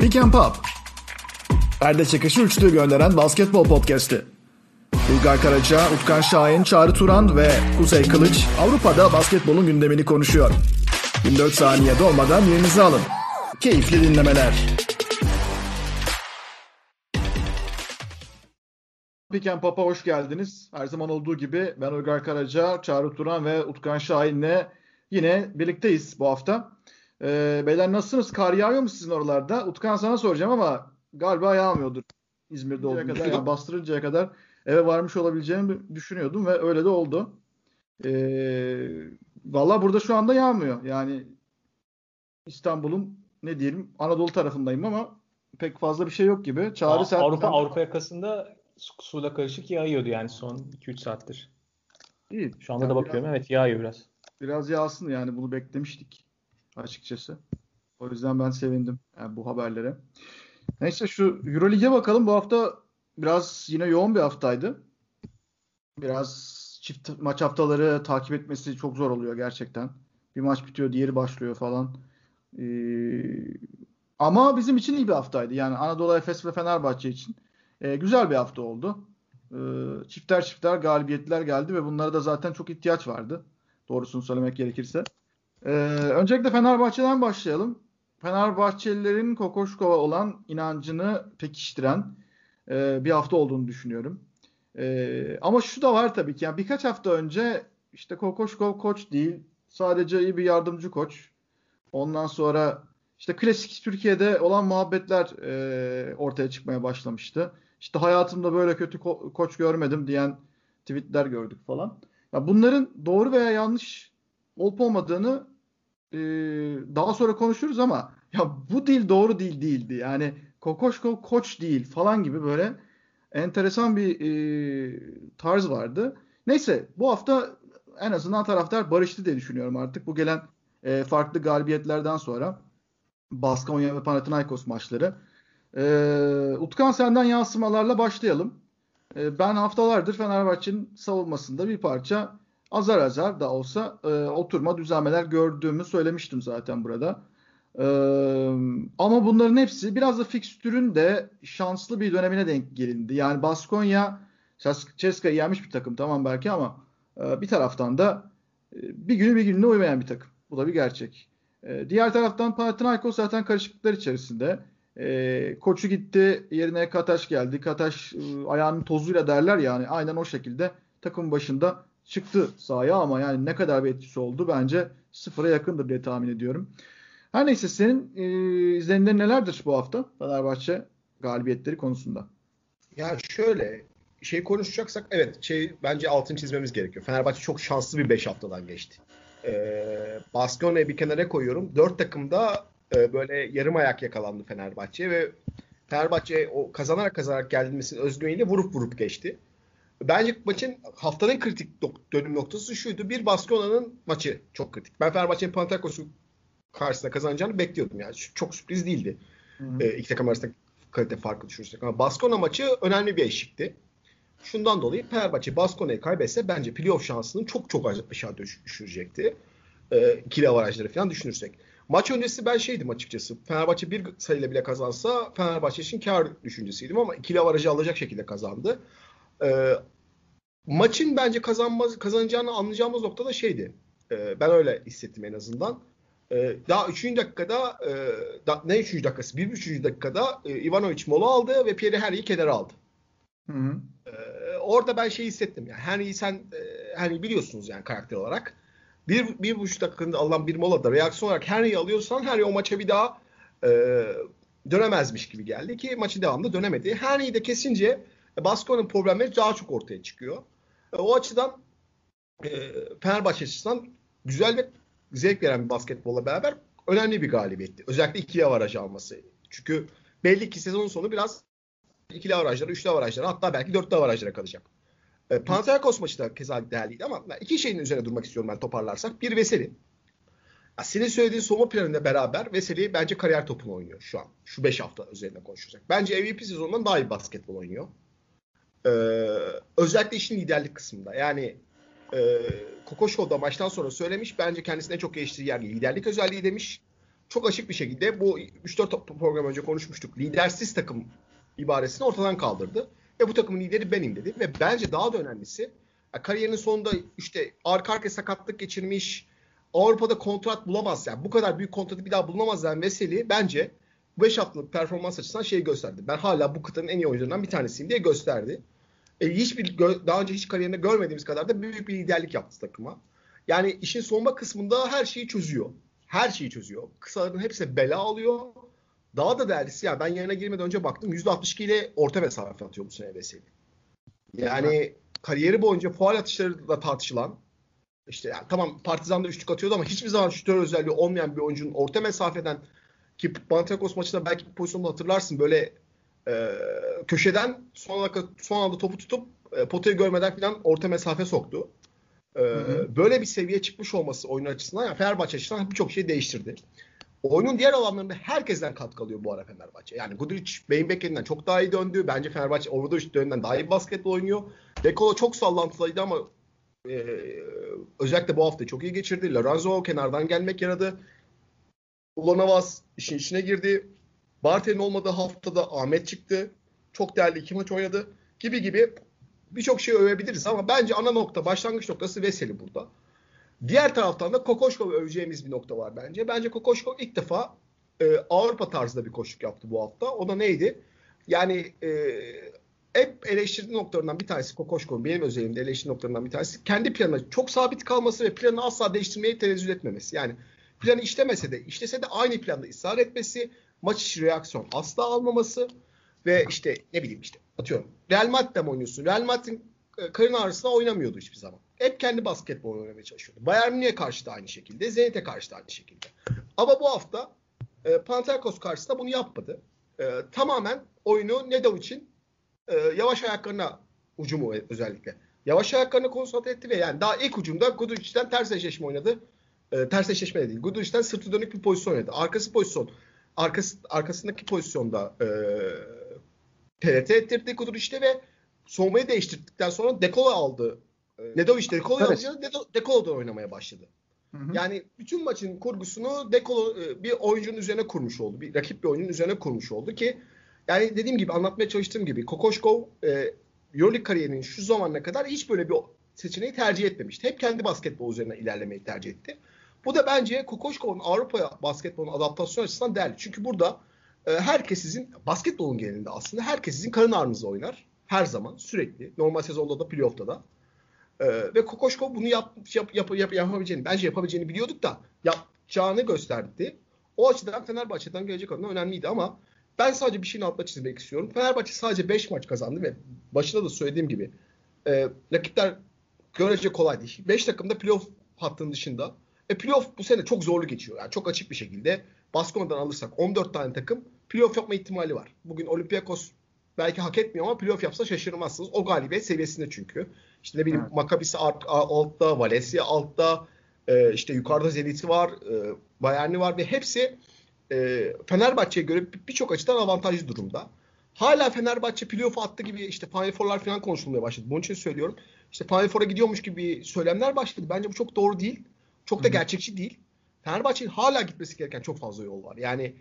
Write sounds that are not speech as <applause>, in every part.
Pick and Pop. Perde çekişi üçlü gönderen basketbol podcast'i. Uygar Karaca, Utkan Şahin, Çağrı Turan ve Kuzey Kılıç Avrupa'da basketbolun gündemini konuşuyor. 24 saniye dolmadan yerinizi alın. Keyifli dinlemeler. Pick and Pop'a hoş geldiniz. Her zaman olduğu gibi ben Uygar Karaca, Çağrı Turan ve Utkan Şahin'le yine birlikteyiz bu hafta. Ee, beyler nasılsınız? Kar yağıyor mu sizin oralarda? Utkan sana soracağım ama galiba yağmıyordur. İzmir'de olduğu kadar. Yani bastırıncaya kadar eve varmış olabileceğimi düşünüyordum ve öyle de oldu. Ee, Valla burada şu anda yağmıyor. Yani İstanbul'un ne diyelim Anadolu tarafındayım ama pek fazla bir şey yok gibi. Çağrı sen, Avrupa sen... Avrupa yakasında suyla karışık yağıyordu yani son 2-3 saattir. İyi. Şu anda yani da bakıyorum biraz, evet yağıyor biraz. Biraz yağsın yani bunu beklemiştik açıkçası. O yüzden ben sevindim yani bu haberlere. Neyse şu Euroleague'e bakalım. Bu hafta biraz yine yoğun bir haftaydı. Biraz çift maç haftaları takip etmesi çok zor oluyor gerçekten. Bir maç bitiyor, diğeri başlıyor falan. Ee, ama bizim için iyi bir haftaydı. Yani Anadolu Efes ve Fenerbahçe için e, güzel bir hafta oldu. E, çifter çifter galibiyetler geldi ve bunlara da zaten çok ihtiyaç vardı. Doğrusunu söylemek gerekirse. E, öncelikle Fenerbahçe'den başlayalım. Fenerbahçelilerin Kokoşkova olan inancını pekiştiren e, bir hafta olduğunu düşünüyorum. E, ama şu da var tabii ki. Yani birkaç hafta önce işte Kokoşkov koç değil. Sadece iyi bir yardımcı koç. Ondan sonra işte klasik Türkiye'de olan muhabbetler e, ortaya çıkmaya başlamıştı. İşte hayatımda böyle kötü ko- koç görmedim diyen tweetler gördük falan. Ya bunların doğru veya yanlış olup olmadığını e, daha sonra konuşuruz ama ya bu dil doğru dil değildi. Yani Kokoşko koç değil falan gibi böyle enteresan bir e, tarz vardı. Neyse bu hafta en azından taraftar barıştı diye düşünüyorum artık. Bu gelen e, farklı galibiyetlerden sonra Baskonya ve Panathinaikos maçları. E, Utkan senden yansımalarla başlayalım. E, ben haftalardır Fenerbahçe'nin savunmasında bir parça azar azar da olsa e, oturma düzenlemeler gördüğümü söylemiştim zaten burada. E, ama bunların hepsi biraz da fikstürün de şanslı bir dönemine denk gelindi. Yani Baskonya Ceska'yı yenmiş bir takım tamam belki ama e, bir taraftan da e, bir günü bir gününe uymayan bir takım. Bu da bir gerçek. E, diğer taraftan Panathinaikos zaten karışıklıklar içerisinde. E, koçu gitti yerine Kataş geldi. Kataş e, ayağının tozuyla derler yani aynen o şekilde takım başında çıktı sahaya ama yani ne kadar bir etkisi oldu bence sıfıra yakındır diye tahmin ediyorum. Her neyse senin e, izlenimlerin nelerdir bu hafta Fenerbahçe galibiyetleri konusunda? Ya şöyle şey konuşacaksak evet şey bence altın çizmemiz gerekiyor. Fenerbahçe çok şanslı bir 5 haftadan geçti. Ee, Baskonya'yı bir kenara koyuyorum. 4 takımda e, böyle yarım ayak yakalandı Fenerbahçe ve Fenerbahçe o kazanarak kazanarak gelmesinin özgüveniyle vurup vurup geçti. Bence maçın haftanın kritik dönüm noktası şuydu. Bir Baskonya'nın maçı çok kritik. Ben Fenerbahçe'nin Panathinaikos'u karşısında kazanacağını bekliyordum yani. Çok sürpriz değildi. Hı hı. E, iki takım arasında kalite farkı düşürsek. Ama Baskona maçı önemli bir eşikti. Şundan dolayı Fenerbahçe Baskona'yı kaybetse bence playoff şansını çok çok aşağı düşürecekti. E, ikili avarajları falan düşünürsek. Maç öncesi ben şeydim açıkçası. Fenerbahçe bir sayıyla bile kazansa Fenerbahçe için kar düşüncesiydim ama ikili avarajı alacak şekilde kazandı. E, maçın bence kazanmaz kazanacağını anlayacağımız noktada şeydi. E, ben öyle hissettim en azından. E, daha 3. dakikada e, da, ne 3. dakikası? 1 dakikada e, Ivanovic mola aldı ve Pierre Henry'i kenara aldı. Hı hı. E, orada ben şeyi hissettim. Yani Henry'i sen e, Henry biliyorsunuz yani karakter olarak. Bir, bir buçuk dakikada alınan bir molada reaksiyon olarak Henry'i alıyorsan Henry o maça bir daha e, dönemezmiş gibi geldi ki maçı devamlı dönemedi. Henry'i de kesince e, Baskonya'nın problemleri daha çok ortaya çıkıyor. E, o açıdan e, Fenerbahçe açısından güzel ve zevk veren bir basketbolla beraber önemli bir galibiyetti. Özellikle ikili avaraj alması. Çünkü belli ki sezonun sonu biraz ikili avarajlara, üçlü avarajlara hatta belki dörtlü avarajlara kalacak. E, Panathinaikos maçı da keza değerliydi ama iki şeyin üzerine durmak istiyorum ben toparlarsak. Bir Veseli. Ya senin söylediğin soğuma planıyla beraber Veseli bence kariyer topunu oynuyor şu an. Şu 5 hafta üzerinde konuşacak. Bence MVP sezonundan daha iyi basketbol oynuyor. Ee, özellikle işin liderlik kısmında. Yani e, Kokoşko da maçtan sonra söylemiş. Bence kendisine çok geliştirdiği yer liderlik özelliği demiş. çok açık bir şekilde bu 3-4 program önce konuşmuştuk. Lidersiz takım ibaresini ortadan kaldırdı. Ve bu takımın lideri benim dedi. Ve bence daha da önemlisi kariyerinin sonunda işte arka arkaya sakatlık geçirmiş, Avrupa'da kontrat bulamaz yani bu kadar büyük kontratı bir daha bulunamaz yani Veseli bence 5 haftalık performans açısından şeyi gösterdi. Ben hala bu kıtanın en iyi oyuncularından bir tanesiyim diye gösterdi. E, hiçbir daha önce hiç kariyerinde görmediğimiz kadar da büyük bir liderlik yaptı takıma. Yani işin sonma kısmında her şeyi çözüyor. Her şeyi çözüyor. Kısaların hepsi bela alıyor. Daha da değerlisi yani ben yerine girmeden önce baktım %62 ile orta mesafe atıyor bu sene Veseli. Yani kariyeri boyunca faal atışlarıyla tartışılan işte yani tamam Partizan'da üçlük atıyordu ama hiçbir zaman şütör özelliği olmayan bir oyuncunun orta mesafeden ki Panathinaikos maçında belki bir pozisyonda hatırlarsın böyle e, köşeden son dakika son anda topu tutup e, potayı görmeden falan orta mesafe soktu. E, Böyle bir seviye çıkmış olması oyun açısından yani Fenerbahçe açısından birçok şey değiştirdi. Oyunun diğer alanlarında herkesten katkı alıyor bu ara Fenerbahçe. Yani Guduric Beyin Becken'den çok daha iyi döndü. Bence Fenerbahçe Obradovic döneminden daha iyi basketbol oynuyor. Dekolo çok sallantılıydı ama e, özellikle bu hafta çok iyi geçirdi. Lorenzo kenardan gelmek yaradı. Ulanovas işin içine girdi. Bartel'in olmadığı haftada Ahmet çıktı. Çok değerli iki maç oynadı. Gibi gibi birçok şey övebiliriz ama bence ana nokta, başlangıç noktası Veseli burada. Diğer taraftan da Kokoşko öveceğimiz bir nokta var bence. Bence Kokoşko ilk defa e, Avrupa tarzında bir koşuk yaptı bu hafta. O da neydi? Yani e, hep eleştirdiği noktalarından bir tanesi Kokoşko'nun benim özelimde eleştirdiği noktalarından bir tanesi kendi planına çok sabit kalması ve planını asla değiştirmeye tenezzül etmemesi. Yani planı işlemese de işlese de aynı planda ısrar etmesi, maç içi reaksiyon asla almaması ve işte ne bileyim işte atıyorum Real Madrid'de mi oynuyorsun? Real Madrid'in e, karın ağrısına oynamıyordu hiçbir zaman. Hep kendi basketbol oynamaya çalışıyordu. Bayern Münih'e karşı da aynı şekilde, Zenit'e karşı da aynı şekilde. Ama bu hafta e, Panathinaikos karşısında bunu yapmadı. E, tamamen oyunu Nedovic'in e, yavaş ayaklarına ucumu özellikle. Yavaş ayaklarına konsantre etti ve yani daha ilk ucumda Guduric'den ters eşleşme oynadı. E, ters eşleşme de değil. Guduric'den sırtı dönük bir pozisyon oynadı. Arkası pozisyon. Arkası, arkasındaki pozisyonda e, TRT ettirdi Guduric'te ve soğumayı değiştirdikten sonra Dekola aldı. E, Nedovic Dekola'yı evet. alınca Dekola'da oynamaya başladı. Hı hı. Yani bütün maçın kurgusunu Dekolo e, bir oyuncunun üzerine kurmuş oldu. Bir rakip bir oyuncunun üzerine kurmuş oldu ki yani dediğim gibi anlatmaya çalıştığım gibi Kokoşkov e, Euroleague kariyerinin şu zamana kadar hiç böyle bir seçeneği tercih etmemişti. Hep kendi basketbol üzerine ilerlemeyi tercih etti. Bu da bence Kokoşkov'un Avrupa basketbolun adaptasyon açısından değerli. Çünkü burada e, herkes sizin basketbolun genelinde aslında herkes sizin karın ağrınızla oynar. Her zaman sürekli. Normal sezonda da playoff'ta da. E, ve Kokoşkov bunu yap, yap, yap, yap, yapabileceğini, bence yapabileceğini biliyorduk da yapacağını gösterdi. O açıdan Fenerbahçe'den gelecek adına önemliydi ama ben sadece bir şeyin altına çizmek istiyorum. Fenerbahçe sadece 5 maç kazandı ve başında da söylediğim gibi e, rakipler görece kolay değil. 5 takım da playoff hattının dışında. E playoff bu sene çok zorlu geçiyor. Yani çok açık bir şekilde. Baskonadan alırsak 14 tane takım playoff yapma ihtimali var. Bugün Olympiakos belki hak etmiyor ama playoff yapsa şaşırmazsınız. O galibiyet seviyesinde çünkü. İşte ne bileyim evet. Maccabisi altta, Valencia altta, e, işte yukarıda Zenit'i var, e, Bayern'i var ve hepsi e, Fenerbahçe'ye göre birçok açıdan avantajlı durumda. Hala Fenerbahçe playoff attı gibi işte Final Four'lar falan konuşulmaya başladı. Bunun için söylüyorum. İşte Final Four'a gidiyormuş gibi söylemler başladı. Bence bu çok doğru değil. Çok da gerçekçi değil. Fenerbahçe'nin hala gitmesi gereken çok fazla yol var. Yani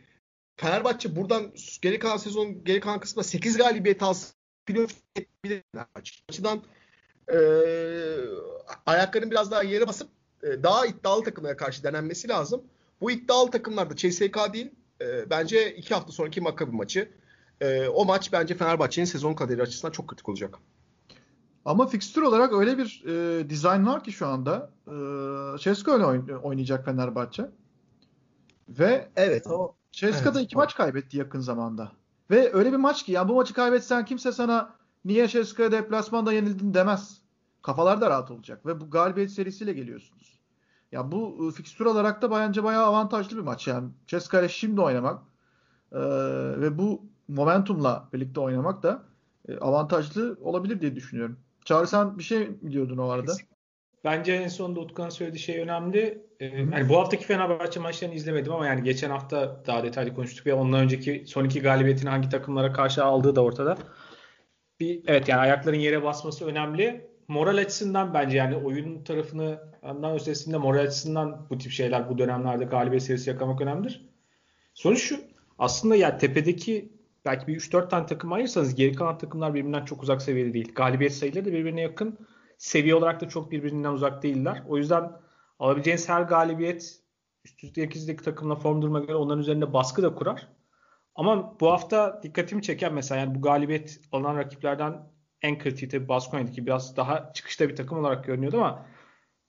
Fenerbahçe buradan geri kalan sezon geri kalan kısmında 8 galibiyet alsın playoff Fenerbahçe. Açıdan e, ayaklarının biraz daha yere basıp e, daha iddialı takımlara karşı denenmesi lazım. Bu iddialı takımlarda CSK değil. E, bence iki hafta sonraki Maccabi maçı. E, o maç bence Fenerbahçe'nin sezon kaderi açısından çok kritik olacak. Ama fikstür olarak öyle bir e, dizayn var ki şu anda. E, Ceska ile oyn- oynayacak Fenerbahçe. Ve evet o Ceska evet, iki o. maç kaybetti yakın zamanda. Ve öyle bir maç ki yani bu maçı kaybetsen kimse sana niye Ceska'ya deplasmanda yenildin demez. Kafalar da rahat olacak ve bu galibiyet serisiyle geliyorsunuz. Ya bu ıı, fikstür olarak da bence bayağı avantajlı bir maç yani. Ceska ile şimdi oynamak e, ve bu momentumla birlikte oynamak da e, avantajlı olabilir diye düşünüyorum. Çağrı sen bir şey mi diyordun o arada? Bence en sonunda Utkan söylediği şey önemli. Ee, yani bu haftaki Fenerbahçe maçlarını izlemedim ama yani geçen hafta daha detaylı konuştuk ve ondan önceki son iki galibiyetini hangi takımlara karşı aldığı da ortada. Bir evet yani ayakların yere basması önemli. Moral açısından bence yani oyun tarafını ondan ötesinde moral açısından bu tip şeyler bu dönemlerde galibiyet serisi yakalamak önemlidir. Sonuç şu. Aslında ya tepedeki belki bir 3-4 tane takım ayırsanız geri kalan takımlar birbirinden çok uzak seviyede değil. Galibiyet sayıları da birbirine yakın. Seviye olarak da çok birbirinden uzak değiller. O yüzden alabileceğiniz her galibiyet üst üste ikizlik takımla form duruma göre onların üzerinde baskı da kurar. Ama bu hafta dikkatimi çeken mesela yani bu galibiyet alınan rakiplerden en kritiği tabii Baskonya'daki biraz daha çıkışta bir takım olarak görünüyordu ama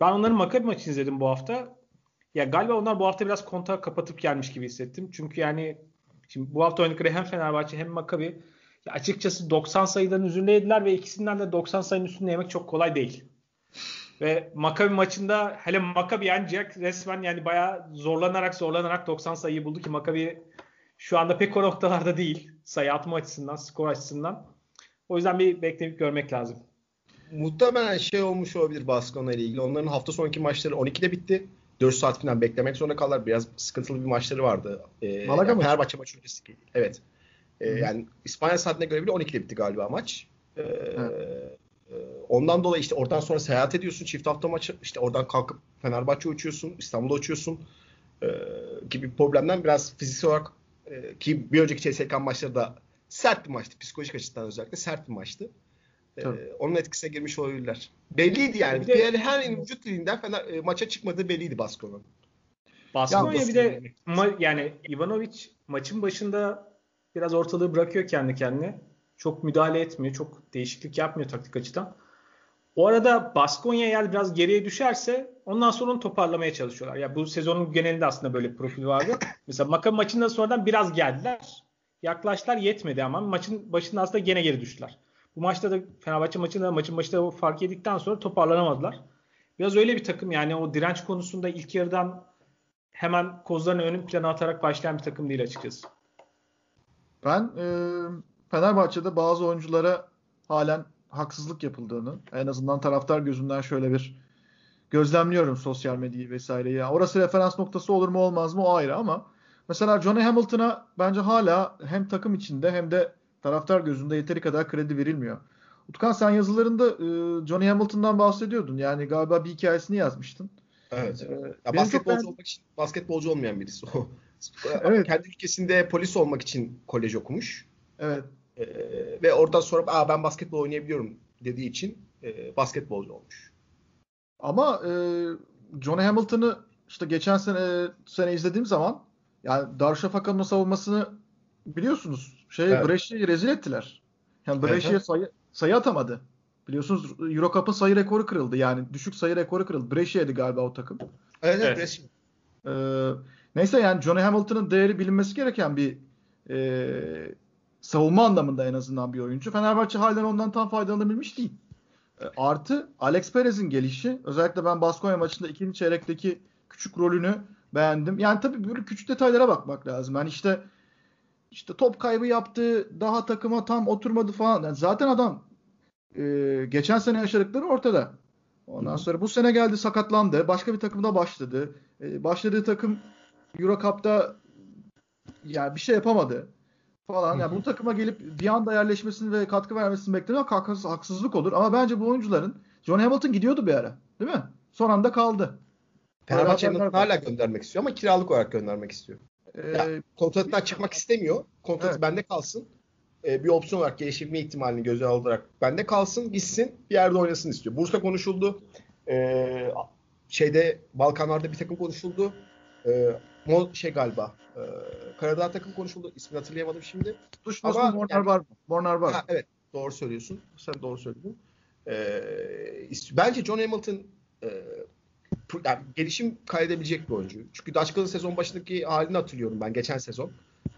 ben onların Maccabi maçını izledim bu hafta. Ya galiba onlar bu hafta biraz kontağı kapatıp gelmiş gibi hissettim. Çünkü yani şimdi bu hafta oynadıkları hem Fenerbahçe hem Maccabi ya açıkçası 90 sayıdan üzerindeydiler ve ikisinden de 90 sayının üstünde yemek çok kolay değil. Ve Maccabi maçında hele Maccabi yenecek resmen yani bayağı zorlanarak zorlanarak 90 sayıyı buldu ki Maccabi şu anda pek o noktalarda değil. Sayı atma açısından, skor açısından. O yüzden bir bekleyip görmek lazım. Muhtemelen şey olmuş olabilir Baskona ile ilgili. Onların hafta sonraki maçları 12'de bitti. 4 saat falan beklemek zorunda kaldılar. Biraz sıkıntılı bir maçları vardı. Ee, Malaga mı? Fenerbahçe maçı öncesi. Evet. Ee, yani İspanya saatine göre bile 12'de bitti galiba maç. Ee, ondan dolayı işte oradan sonra seyahat ediyorsun. Çift hafta maçı. işte oradan kalkıp Fenerbahçe uçuyorsun. İstanbul'a uçuyorsun. Ee, gibi problemden biraz fiziksel olarak e, ki bir önceki CSK maçları da sert bir maçtı. Psikolojik açıdan özellikle sert bir maçtı. Ee, onun etkisine girmiş olabilirler. Belliydi yani. Bir de, yani her vücut dilinden Fener, e, maça çıkmadığı belliydi Baskon'un. Baskonya bir de ma- yani Ivanovic maçın başında biraz ortalığı bırakıyor kendi kendine. Çok müdahale etmiyor. Çok değişiklik yapmıyor taktik açıdan. O arada Baskonya eğer biraz geriye düşerse ondan sonra onu toparlamaya çalışıyorlar. Ya yani bu sezonun genelinde aslında böyle bir profil vardı. <laughs> Mesela Maka maçından sonradan biraz geldiler. Yaklaştılar yetmedi ama maçın başında aslında gene geri düştüler. Bu maçta da Fenerbahçe maçında maçın başında fark yedikten sonra toparlanamadılar. Biraz öyle bir takım yani o direnç konusunda ilk yarıdan hemen kozlarını ön plana atarak başlayan bir takım değil açıkçası. Ben e, Fenerbahçe'de bazı oyunculara halen haksızlık yapıldığını en azından taraftar gözünden şöyle bir gözlemliyorum sosyal medyayı vesaireyi. Yani orası referans noktası olur mu olmaz mı o ayrı ama mesela Johnny Hamilton'a bence hala hem takım içinde hem de taraftar gözünde yeteri kadar kredi verilmiyor. Utkan sen yazılarında e, Johnny Hamilton'dan bahsediyordun. Yani galiba bir hikayesini yazmıştın. Evet. Ee, ya basketbolcu ben... olmak için basketbolcu olmayan birisi o. <laughs> evet. Kendi ülkesinde polis olmak için kolej okumuş. Evet. Ee, ve oradan sonra Aa, ben basketbol oynayabiliyorum dediği için e, basketbolcu olmuş. Ama e, Johnny Hamilton'ı işte geçen sene sene izlediğim zaman yani Darüşşafaka'nın savunmasını biliyorsunuz şey evet. Brescia'yı rezil ettiler. Yani Brescia evet. sayı, sayı atamadı. Biliyorsunuz Euro Cup'ın sayı rekoru kırıldı. Yani düşük sayı rekoru kırıldı. Brescia'ydı galiba o takım. Evet, evet. Brescia. Ee, neyse yani Johnny Hamilton'ın değeri bilinmesi gereken bir e, savunma anlamında en azından bir oyuncu. Fenerbahçe halen ondan tam faydalanabilmiş değil. E, artı Alex Perez'in gelişi. Özellikle ben Baskonya maçında ikinci çeyrekteki küçük rolünü beğendim. Yani tabii böyle küçük detaylara bakmak lazım. Yani işte işte top kaybı yaptı, daha takıma tam oturmadı falan. Yani zaten adam e, geçen sene yaşadıkları ortada. Ondan sonra bu sene geldi sakatlandı. Başka bir takımda başladı. E, başladığı takım Euro Cup'ta yani bir şey yapamadı falan. Yani bu takıma gelip bir anda yerleşmesini ve katkı vermesini beklemek haksızlık olur. Ama bence bu oyuncuların John Hamilton gidiyordu bir ara. Değil mi? Son anda kaldı. Fenerbahçe hala göndermek istiyor ama kiralık olarak göndermek istiyor. Kontrattan çıkmak istemiyor. Kontratı evet. bende kalsın. Ee, bir opsiyon olarak geliştirme ihtimalini göze alarak bende kalsın, gitsin, bir yerde oynasın istiyor. Bursa konuşuldu. Ee, şeyde Balkanlarda bir takım konuşuldu. Ee, Mol şey galiba. E, Karadağ takım konuşuldu. İsmini hatırlayamadım şimdi. Duşmasın Mornar yani, var mı? Mornar var. Ha, evet. Doğru söylüyorsun. Sen doğru söyledin. Ee, bence John Hamilton e, yani gelişim kaydedebilecek bir oyuncu. Çünkü Daçkalı sezon başındaki halini hatırlıyorum ben geçen sezon.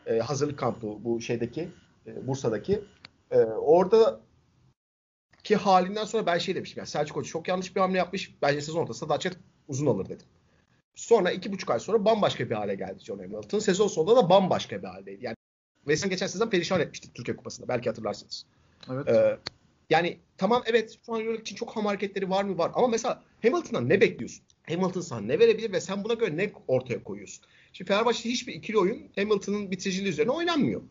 E, hazırlık kampı bu şeydeki e, Bursa'daki. E, orada ki halinden sonra ben şey demiştim. Yani Selçuk Hoca çok yanlış bir hamle yapmış. Bence sezon ortasında Daçka uzun alır dedim. Sonra iki buçuk ay sonra bambaşka bir hale geldi John Hamilton. Sezon sonunda da bambaşka bir haldeydi. Yani West geçen sezon perişan etmişti Türkiye Kupası'nda. Belki hatırlarsınız. Evet. Ee, yani tamam evet şu an Euroleague için çok ham hareketleri var mı? Var. Ama mesela Hamilton'dan ne bekliyorsun? Hamilton sana ne verebilir ve sen buna göre ne ortaya koyuyorsun? Şimdi Fenerbahçe'de hiçbir ikili oyun Hamilton'ın bitiriciliği üzerine oynanmıyor.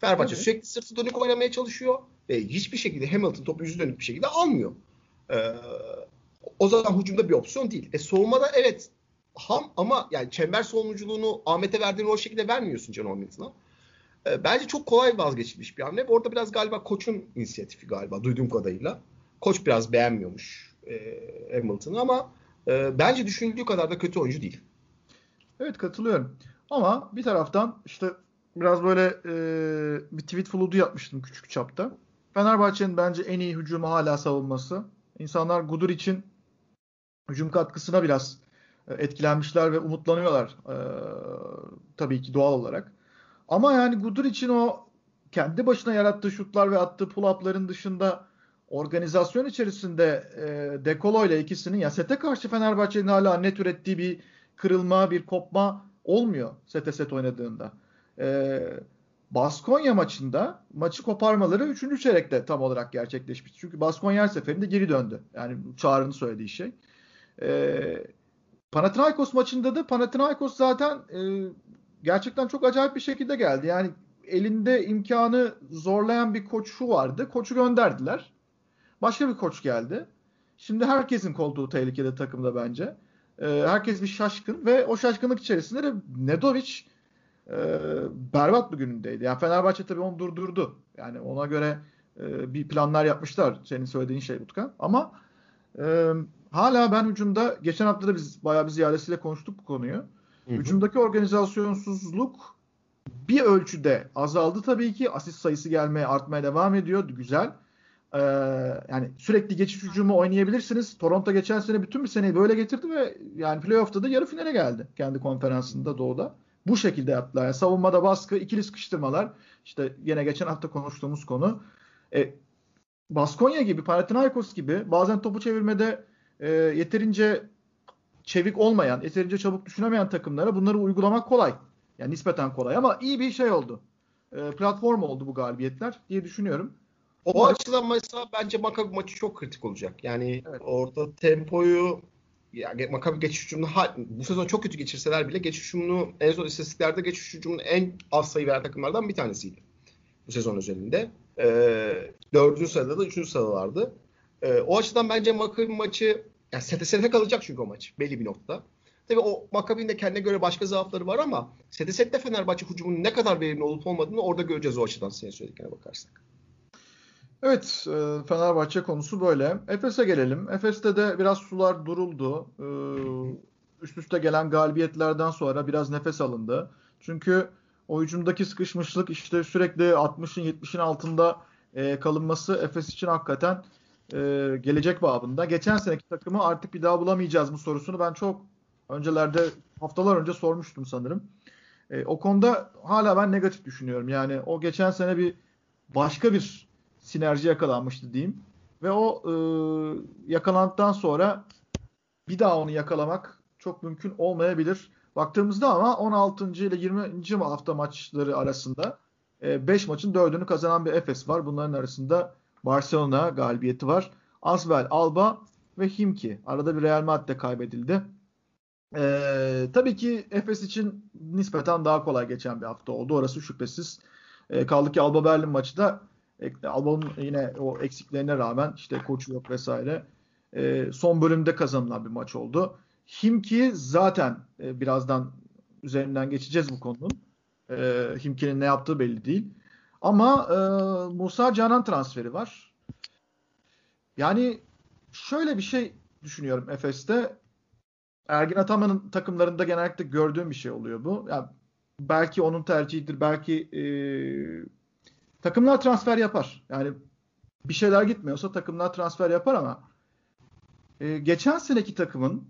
Fenerbahçe evet. sürekli sırtı dönük oynamaya çalışıyor ve hiçbir şekilde Hamilton topu yüzü dönük bir şekilde almıyor. Ee, o zaman hücumda bir opsiyon değil. E savunmada evet ham ama yani çember savunuculuğunu Ahmet'e verdiğin o şekilde vermiyorsun John Hamilton'a. E, bence çok kolay vazgeçilmiş bir hamle. Orada biraz galiba koçun inisiyatifi galiba duyduğum kadarıyla. Koç biraz beğenmiyormuş e, Hamilton'ı ama e, bence düşünüldüğü kadar da kötü oyuncu değil. Evet katılıyorum. Ama bir taraftan işte biraz böyle e, bir tweet flood'u yapmıştım küçük çapta. Fenerbahçe'nin bence en iyi hücumu hala savunması. İnsanlar Gudur için hücum katkısına biraz e, etkilenmişler ve umutlanıyorlar. E, tabii ki doğal olarak. Ama yani Gudur için o kendi başına yarattığı şutlar ve attığı pull-up'ların dışında organizasyon içerisinde e, Dekolo ile ikisinin ya sete karşı Fenerbahçe'nin hala net ürettiği bir kırılma, bir kopma olmuyor sete set oynadığında. E, Baskonya maçında maçı koparmaları 3. çeyrekte tam olarak gerçekleşmiş. Çünkü Baskonya her seferinde geri döndü. Yani Çağrı'nın söylediği şey. E, Panathinaikos maçında da Panathinaikos zaten e, gerçekten çok acayip bir şekilde geldi. Yani elinde imkanı zorlayan bir koçu vardı. Koçu gönderdiler. Başka bir koç geldi. Şimdi herkesin koltuğu tehlikede takımda bence. E, herkes bir şaşkın ve o şaşkınlık içerisinde de Nedovic e, berbat bir günündeydi. Yani Fenerbahçe tabii onu durdurdu. Yani ona göre e, bir planlar yapmışlar senin söylediğin şey Utkan. Ama e, hala ben hücumda geçen hafta da biz bayağı bir ziyadesiyle konuştuk bu konuyu. Hı. Hücumdaki organizasyonsuzluk bir ölçüde azaldı tabii ki. Asist sayısı gelmeye artmaya devam ediyor. Güzel. Ee, yani sürekli geçiş hücumu oynayabilirsiniz. Toronto geçen sene bütün bir seneyi böyle getirdi ve yani playoff'ta da yarı finale geldi kendi konferansında doğuda. Bu şekilde yaptılar. Yani savunmada baskı, ikili sıkıştırmalar. İşte yine geçen hafta konuştuğumuz konu. E, Baskonya gibi, Panathinaikos gibi bazen topu çevirmede e, yeterince çevik olmayan, yeterince çabuk düşünemeyen takımlara bunları uygulamak kolay. Yani nispeten kolay ama iyi bir şey oldu. E, platform oldu bu galibiyetler diye düşünüyorum. O Umarım... açıdan mesela bence Maccabi maçı çok kritik olacak. Yani evet. orada tempoyu yani Maccabi geçiş hücumunu bu sezon çok kötü geçirseler bile geçiş hücumunu en son istatistiklerde geçiş hücumunu en az sayı veren takımlardan bir tanesiydi. Bu sezon özelinde. Ee, dördüncü sırada da üçüncü sıralardı. Ee, o açıdan bence Maccabi maçı yani sete kalacak çünkü o maç belli bir nokta. Tabii o Maccabi'nin de kendine göre başka zaafları var ama sette Fenerbahçe hücumunun ne kadar verimli olup olmadığını orada göreceğiz o açıdan senin söylediklerine bakarsak. Evet, e, Fenerbahçe konusu böyle. Efes'e gelelim. Efes'te de biraz sular duruldu. E, üst üste gelen galibiyetlerden sonra biraz nefes alındı. Çünkü o hücumdaki sıkışmışlık işte sürekli 60'ın 70'in altında e, kalınması Efes için hakikaten gelecek babında. Geçen seneki takımı artık bir daha bulamayacağız bu sorusunu ben çok öncelerde haftalar önce sormuştum sanırım. o konuda hala ben negatif düşünüyorum. Yani o geçen sene bir başka bir sinerji yakalanmıştı diyeyim. Ve o e, yakalandıktan sonra bir daha onu yakalamak çok mümkün olmayabilir. Baktığımızda ama 16. ile 20. hafta maçları arasında 5 e, maçın 4'ünü kazanan bir Efes var. Bunların arasında Barcelona galibiyeti var. Asbel, Alba ve Himki. Arada bir Real Madrid kaybedildi. Ee, tabii ki Efes için nispeten daha kolay geçen bir hafta oldu. Orası şüphesiz. Ee, kaldı ki Alba Berlin maçı da Alba'nın yine o eksiklerine rağmen işte koçu yok vesaire. E, son bölümde kazanılan bir maç oldu. Himki zaten e, birazdan üzerinden geçeceğiz bu konunun. E, Himki'nin ne yaptığı belli değil. Ama e, Musa Canan transferi var. Yani şöyle bir şey düşünüyorum Efes'te. Ergin Ataman'ın takımlarında genellikle gördüğüm bir şey oluyor bu. Yani belki onun tercihidir, belki e, takımlar transfer yapar. Yani bir şeyler gitmiyorsa takımlar transfer yapar ama e, geçen seneki takımın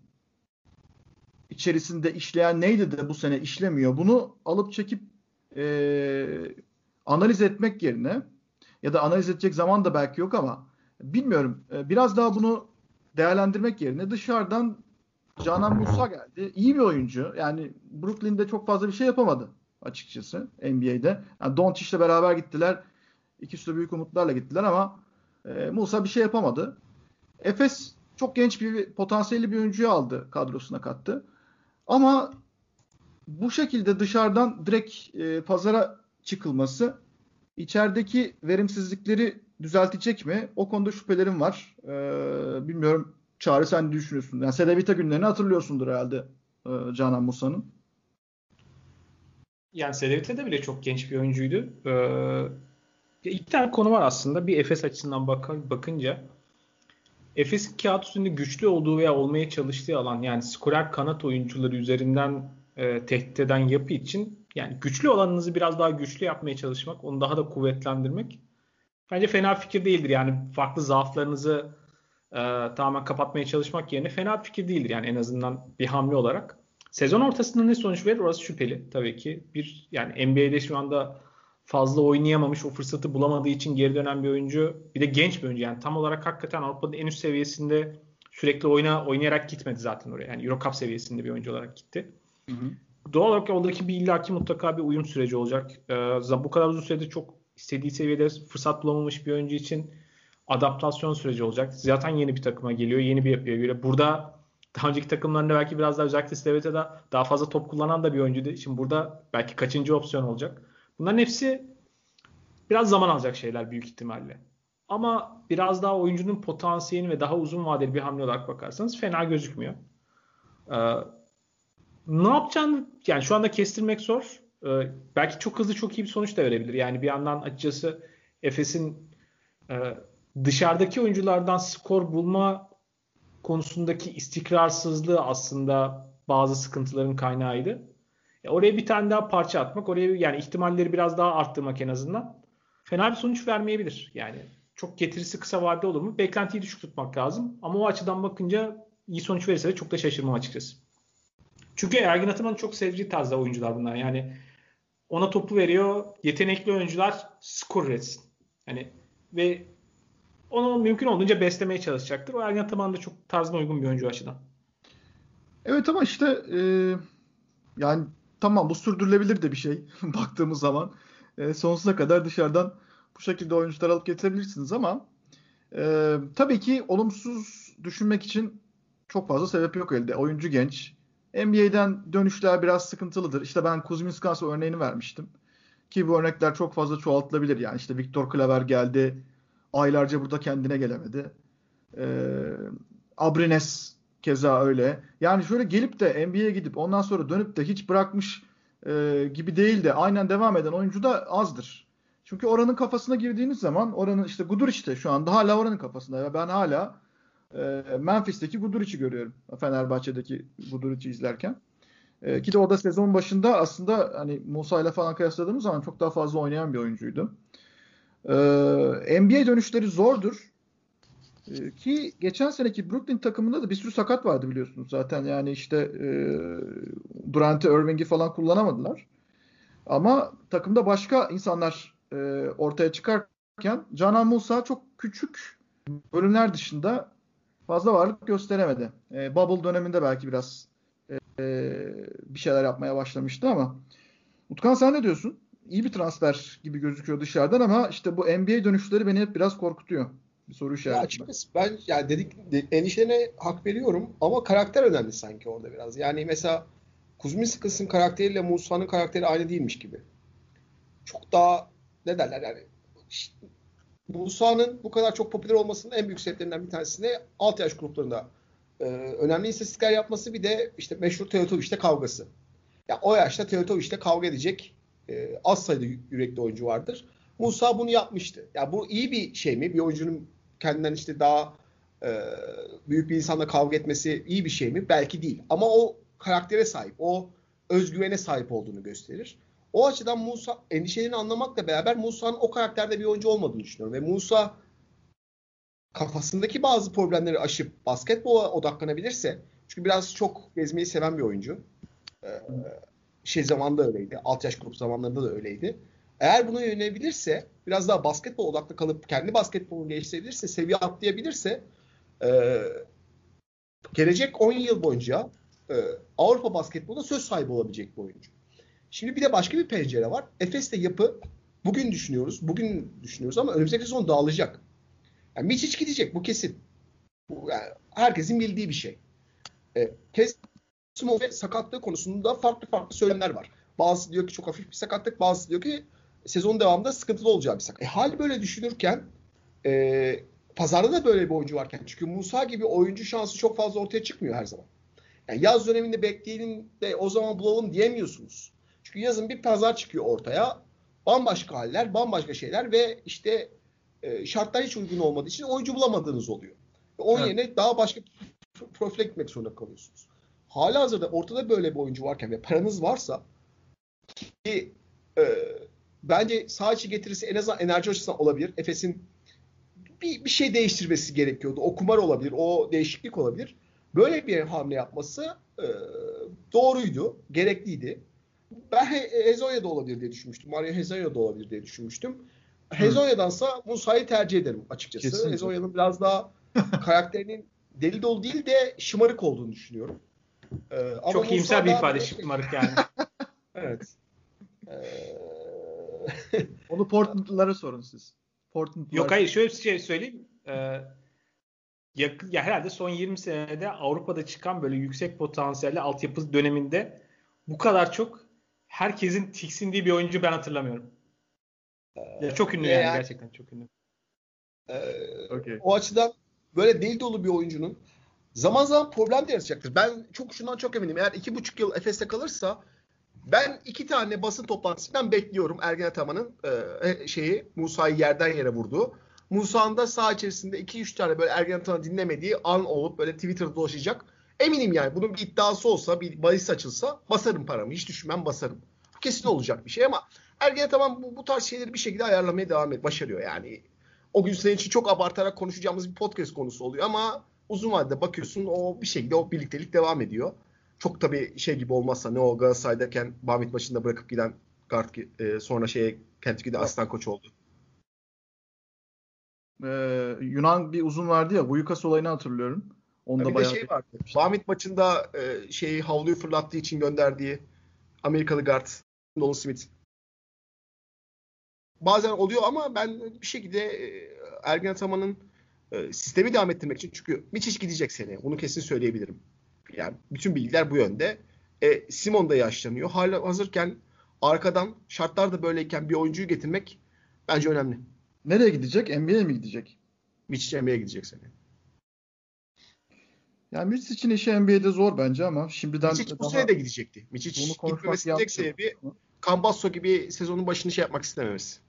içerisinde işleyen neydi de bu sene işlemiyor. Bunu alıp çekip e, analiz etmek yerine ya da analiz edecek zaman da belki yok ama bilmiyorum. E, biraz daha bunu değerlendirmek yerine dışarıdan Canan Musa geldi. İyi bir oyuncu. Yani Brooklyn'de çok fazla bir şey yapamadı açıkçası NBA'de. Yani Doncic'le beraber gittiler. İkisi de büyük umutlarla gittiler ama e, Musa bir şey yapamadı. Efes çok genç bir potansiyelli bir oyuncuyu aldı kadrosuna kattı. Ama bu şekilde dışarıdan direkt e, pazara çıkılması içerideki verimsizlikleri düzeltecek mi? O konuda şüphelerim var. E, bilmiyorum Çağrı sen ne düşünüyorsun? Yani Sedevita günlerini hatırlıyorsundur herhalde e, Canan Musa'nın? Yani Selevite'de bile çok genç bir oyuncuydu. Ee, iki tane konu var aslında. Bir Efes açısından bak bakınca Efes'in kağıt üstünde güçlü olduğu veya olmaya çalıştığı alan yani skorer kanat oyuncuları üzerinden e, tehdit eden yapı için yani güçlü olanınızı biraz daha güçlü yapmaya çalışmak, onu daha da kuvvetlendirmek bence fena fikir değildir. Yani farklı zaaflarınızı e, tamamen kapatmaya çalışmak yerine fena fikir değildir. Yani en azından bir hamle olarak. Sezon ortasında ne sonuç verir orası şüpheli tabii ki. Bir yani NBA'de şu anda fazla oynayamamış, o fırsatı bulamadığı için geri dönen bir oyuncu. Bir de genç bir oyuncu yani tam olarak hakikaten Avrupa'nın en üst seviyesinde sürekli oyna oynayarak gitmedi zaten oraya. Yani Euro Cup seviyesinde bir oyuncu olarak gitti. Hı hı. Doğal olarak oradaki bir illaki mutlaka bir uyum süreci olacak. Ee, bu kadar uzun sürede çok istediği seviyede fırsat bulamamış bir oyuncu için adaptasyon süreci olacak. Zaten yeni bir takıma geliyor, yeni bir yapıya göre. Burada daha önceki takımlarında belki biraz daha özellikle Steveta'da daha fazla top kullanan da bir oyuncuydu. Şimdi burada belki kaçıncı opsiyon olacak. Bunların hepsi biraz zaman alacak şeyler büyük ihtimalle. Ama biraz daha oyuncunun potansiyelini ve daha uzun vadeli bir hamle olarak bakarsanız fena gözükmüyor. Ee, ne yapacağını yani şu anda kestirmek zor. Ee, belki çok hızlı çok iyi bir sonuç da verebilir. Yani bir yandan açıkçası Efes'in e, dışarıdaki oyunculardan skor bulma konusundaki istikrarsızlığı aslında bazı sıkıntıların kaynağıydı. E, oraya bir tane daha parça atmak, oraya yani ihtimalleri biraz daha arttırmak en azından fena bir sonuç vermeyebilir. Yani çok getirisi kısa vadede olur mu? Beklentiyi düşük tutmak lazım. Ama o açıdan bakınca iyi sonuç verirse de çok da şaşırmam açıkçası. Çünkü Ergin Ataman'ın çok sevdiği tarzda oyuncular bunlar. Yani ona topu veriyor. Yetenekli oyuncular skor üretsin. Yani ve onu mümkün olduğunca beslemeye çalışacaktır. O Ergin Ataman da çok tarzına uygun bir oyuncu açıdan. Evet ama işte e, yani tamam bu sürdürülebilir de bir şey <laughs> baktığımız zaman. E, sonsuza kadar dışarıdan bu şekilde oyuncular alıp getirebilirsiniz ama e, tabii ki olumsuz düşünmek için çok fazla sebep yok elde. Oyuncu genç. NBA'den dönüşler biraz sıkıntılıdır. İşte ben Kuzminskas örneğini vermiştim. Ki bu örnekler çok fazla çoğaltılabilir. Yani işte Viktor Klaver geldi. Aylarca burada kendine gelemedi. Ee, Abrines keza öyle. Yani şöyle gelip de NBA'ye gidip ondan sonra dönüp de hiç bırakmış e, gibi değil de aynen devam eden oyuncu da azdır. Çünkü oranın kafasına girdiğiniz zaman oranın işte Guduric'te şu anda hala oranın kafasında. Ben hala e, Memphis'teki Guduric'i görüyorum. Fenerbahçe'deki Guduric'i izlerken. E, ki de o da sezon başında aslında hani Musa ile falan kıyasladığımız zaman çok daha fazla oynayan bir oyuncuydu. E, NBA dönüşleri zordur. E, ki geçen seneki Brooklyn takımında da bir sürü sakat vardı biliyorsunuz zaten. Yani işte e, Durant'i, Irving'i falan kullanamadılar. Ama takımda başka insanlar e, ortaya çıkarken Canan Musa çok küçük bölümler dışında fazla varlık gösteremedi. E, Bubble döneminde belki biraz e, bir şeyler yapmaya başlamıştı ama Utkan sen ne diyorsun? İyi bir transfer gibi gözüküyor dışarıdan ama işte bu NBA dönüşleri beni hep biraz korkutuyor. Bir soru işareti. Ya açıkçası ben yani dedik endişene hak veriyorum ama karakter önemli sanki orada biraz. Yani mesela Kuzminskas'ın karakteriyle Musa'nın karakteri aynı değilmiş gibi. Çok daha ne derler yani Musa'nın bu kadar çok popüler olmasının en büyük sebeplerinden bir tanesi ne? Alt yaş gruplarında e, önemli istatistikler yapması bir de işte meşhur Teotovic'te kavgası. Ya o yaşta Teotovic'te kavga edecek e, az sayıda yürekli oyuncu vardır. Musa bunu yapmıştı. Ya bu iyi bir şey mi? Bir oyuncunun kendinden işte daha e, büyük bir insanla kavga etmesi iyi bir şey mi? Belki değil. Ama o karaktere sahip, o özgüvene sahip olduğunu gösterir. O açıdan Musa endişelerini anlamakla beraber Musa'nın o karakterde bir oyuncu olmadığını düşünüyorum. Ve Musa kafasındaki bazı problemleri aşıp basketbola odaklanabilirse çünkü biraz çok gezmeyi seven bir oyuncu. Ee, şey zamanında öyleydi. Alt yaş grup zamanlarında da öyleydi. Eğer buna yönelebilirse, biraz daha basketbol odaklı kalıp kendi basketbolunu geliştirebilirse, seviye atlayabilirse e, gelecek 10 yıl boyunca e, Avrupa basketbolunda söz sahibi olabilecek bir oyuncu. Şimdi bir de başka bir pencere var. Efes'te yapı bugün düşünüyoruz. Bugün düşünüyoruz ama önümüzdeki sezon dağılacak. Yani Miçic gidecek bu kesin. Bu, yani herkesin bildiği bir şey. E, Kesimo ve sakatlığı konusunda farklı farklı söylemler var. Bazısı diyor ki çok hafif bir sakatlık, bazısı diyor ki sezon devamında sıkıntılı olacağı bir sakatlık. E, hal böyle düşünürken e, pazarda da böyle bir oyuncu varken çünkü Musa gibi oyuncu şansı çok fazla ortaya çıkmıyor her zaman. Yani yaz döneminde bekleyelim de o zaman bulalım diyemiyorsunuz. Çünkü yazın bir pazar çıkıyor ortaya. Bambaşka haller, bambaşka şeyler ve işte e, şartlar hiç uygun olmadığı için oyuncu bulamadığınız oluyor. Onun evet. yerine daha başka profile gitmek zorunda kalıyorsunuz. Hala hazırda ortada böyle bir oyuncu varken ve paranız varsa ki e, bence sağ içi getirisi en azından enerji açısından olabilir. Efes'in bir, bir şey değiştirmesi gerekiyordu. O kumar olabilir, o değişiklik olabilir. Böyle bir hamle yapması e, doğruydu, gerekliydi. Ben Hezoya da olabilir diye düşünmüştüm. Mario Hezoya da olabilir diye düşünmüştüm. Hezonya'dansa Musa'yı tercih ederim açıkçası. Hezonya'nın biraz daha <laughs> karakterinin deli dolu değil de şımarık olduğunu düşünüyorum. Ee, ama Çok iyimser bir ifade şımarık yani. <laughs> evet. Ee... Onu Portland'lara sorun siz. Portland'lar... Yok hayır şöyle bir şey söyleyeyim. Ee, yakın, ya herhalde son 20 senede Avrupa'da çıkan böyle yüksek potansiyelli altyapı döneminde bu kadar çok herkesin tiksindiği bir oyuncu ben hatırlamıyorum. Ee, ya çok ünlü yani, yani gerçekten çok ünlü. E, okay. O açıdan böyle deli dolu bir oyuncunun zaman zaman problem de yaratacaktır. Ben çok şundan çok eminim. Eğer iki buçuk yıl Efes'te kalırsa ben iki tane basın toplantısından bekliyorum Ergen Ataman'ın e, şeyi Musa'yı yerden yere vurduğu. Musa'nın da sağ içerisinde iki üç tane böyle Ergen Ataman'ı dinlemediği an olup böyle Twitter'da dolaşacak. Eminim yani bunun bir iddiası olsa bir bahis açılsa basarım paramı. Hiç düşünmem basarım. Kesin olacak bir şey ama Ergen Ataman bu, bu tarz şeyleri bir şekilde ayarlamaya devam et. Başarıyor yani. O gün senin için çok abartarak konuşacağımız bir podcast konusu oluyor ama uzun vadede bakıyorsun o bir şekilde o birliktelik devam ediyor çok tabii şey gibi olmazsa ne o Galatasaray'dayken Bamit maçında bırakıp giden Gart e, sonra şeye Kentucky'de evet. aslan koç oldu. Ee, Yunan bir uzun vardı ya Buyukas olayını hatırlıyorum. Onda bir bayağı şey vardı. Bamit maçında e, şeyi havluyu fırlattığı için gönderdiği Amerikalı guard Nolan Smith. Bazen oluyor ama ben bir şekilde e, Ergen Ataman'ın e, sistemi devam ettirmek için çünkü Miçic gidecek seni. Bunu kesin söyleyebilirim. Yani bütün bilgiler bu yönde. E, Simon da yaşlanıyor. Hala hazırken arkadan şartlar da böyleyken bir oyuncuyu getirmek bence önemli. Nereye gidecek? NBA'ye mi gidecek? Miçic NBA'ye gidecek seni. Yani Miçic için işi NBA'de zor bence ama şimdiden Miçic bu sene de gidecekti. Miçic gitmemesinin tek sebebi Cambasso gibi sezonun başını şey yapmak istememesi.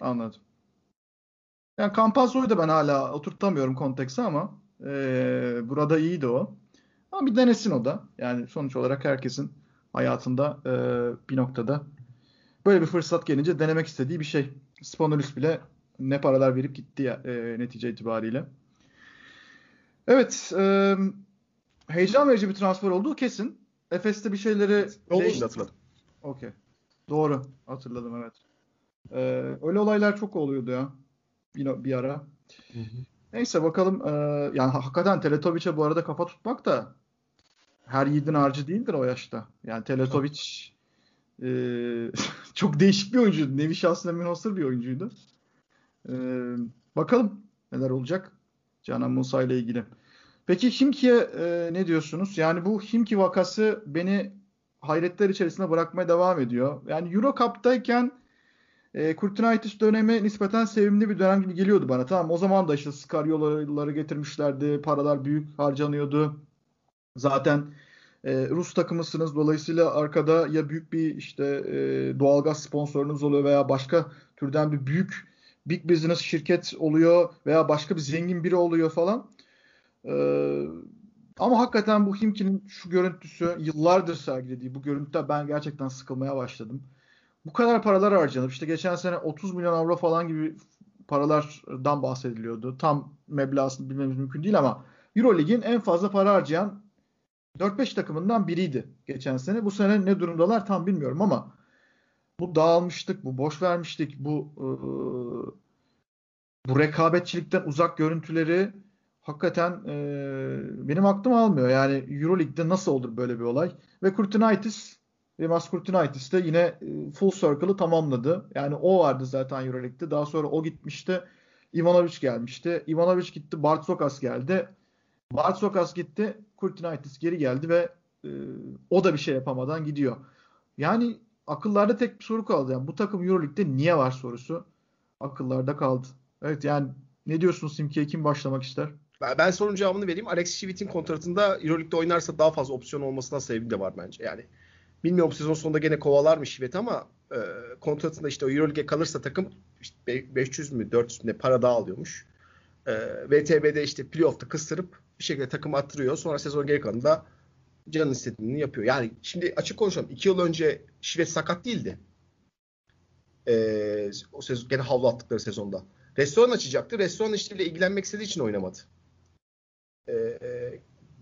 Anladım. Yani Campazzo'yu da ben hala oturtamıyorum kontekse ama e, burada iyiydi o. Ama bir denesin o da. Yani sonuç olarak herkesin hayatında e, bir noktada böyle bir fırsat gelince denemek istediği bir şey. Sponolus bile ne paralar verip gitti ya e, netice itibariyle. Evet. E, heyecan verici bir transfer olduğu kesin. Efes'te bir şeyleri... Oldu hatırladım. Okey. Doğru. Hatırladım evet. Ee, öyle olaylar çok oluyordu ya. Bir, bir ara. Hı hı. Neyse bakalım. Ee, yani hakikaten Teletovic'e bu arada kafa tutmak da her yiğidin harcı değildir o yaşta. Yani Teletovic e, <laughs> çok değişik bir oyuncuydu. Nevi şahsına münhasır bir oyuncuydu. E, bakalım neler olacak Canan Musa ile ilgili. Peki Himki'ye e, ne diyorsunuz? Yani bu Himki vakası beni hayretler içerisinde bırakmaya devam ediyor. Yani Euro Cup'tayken e, Kurtinaitis dönemi nispeten sevimli bir dönem gibi geliyordu bana. Tamam o zaman da işte Scaryola'ları getirmişlerdi. Paralar büyük harcanıyordu. Zaten e, Rus takımısınız. Dolayısıyla arkada ya büyük bir işte e, doğalgaz sponsorunuz oluyor veya başka türden bir büyük big business şirket oluyor veya başka bir zengin biri oluyor falan. E, ama hakikaten bu Himki'nin şu görüntüsü yıllardır sergilediği bu görüntüde ben gerçekten sıkılmaya başladım. Bu kadar paralar harcanıp işte geçen sene 30 milyon avro falan gibi paralardan bahsediliyordu. Tam meblağını bilmemiz mümkün değil ama Eurolig'in en fazla para harcayan 4-5 takımından biriydi geçen sene. Bu sene ne durumdalar tam bilmiyorum ama bu dağılmıştık, bu boş vermiştik, bu e, bu rekabetçilikten uzak görüntüleri hakikaten e, benim aklım almıyor. Yani Euroleague'de nasıl olur böyle bir olay? Ve Kurtinaitis Rimas Kurtinaitis de yine e, full circle'ı tamamladı. Yani o vardı zaten Euroleague'de. Daha sonra o gitmişti. Ivanovic gelmişti. Ivanovic gitti. Bartzokas geldi. Bartzokas gitti. Kurtinaitis geri geldi ve e, o da bir şey yapamadan gidiyor. Yani akıllarda tek bir soru kaldı. Yani bu takım Euroleague'de niye var sorusu akıllarda kaldı. Evet yani ne diyorsunuz Simki'ye kim başlamak ister? Ben, ben sorunun cevabını vereyim. Alex Şivit'in kontratında Euroleague'de oynarsa daha fazla opsiyon olmasına sebebi de var bence. Yani bilmiyorum sezon sonunda gene kovalar mı Şivit ama e, kontratında işte o Euroleague'e kalırsa takım işte 500 mü 400 mü ne para daha alıyormuş. E, VTB'de işte playoff'ta kıstırıp bir şekilde takım attırıyor. Sonra sezon geri kalanında canın istediğini yapıyor. Yani şimdi açık konuşalım. 2 yıl önce Şivet sakat değildi. E, o sezon gene havlu attıkları sezonda. Restoran açacaktı. Restoran işleriyle ilgilenmek istediği için oynamadı. E, e,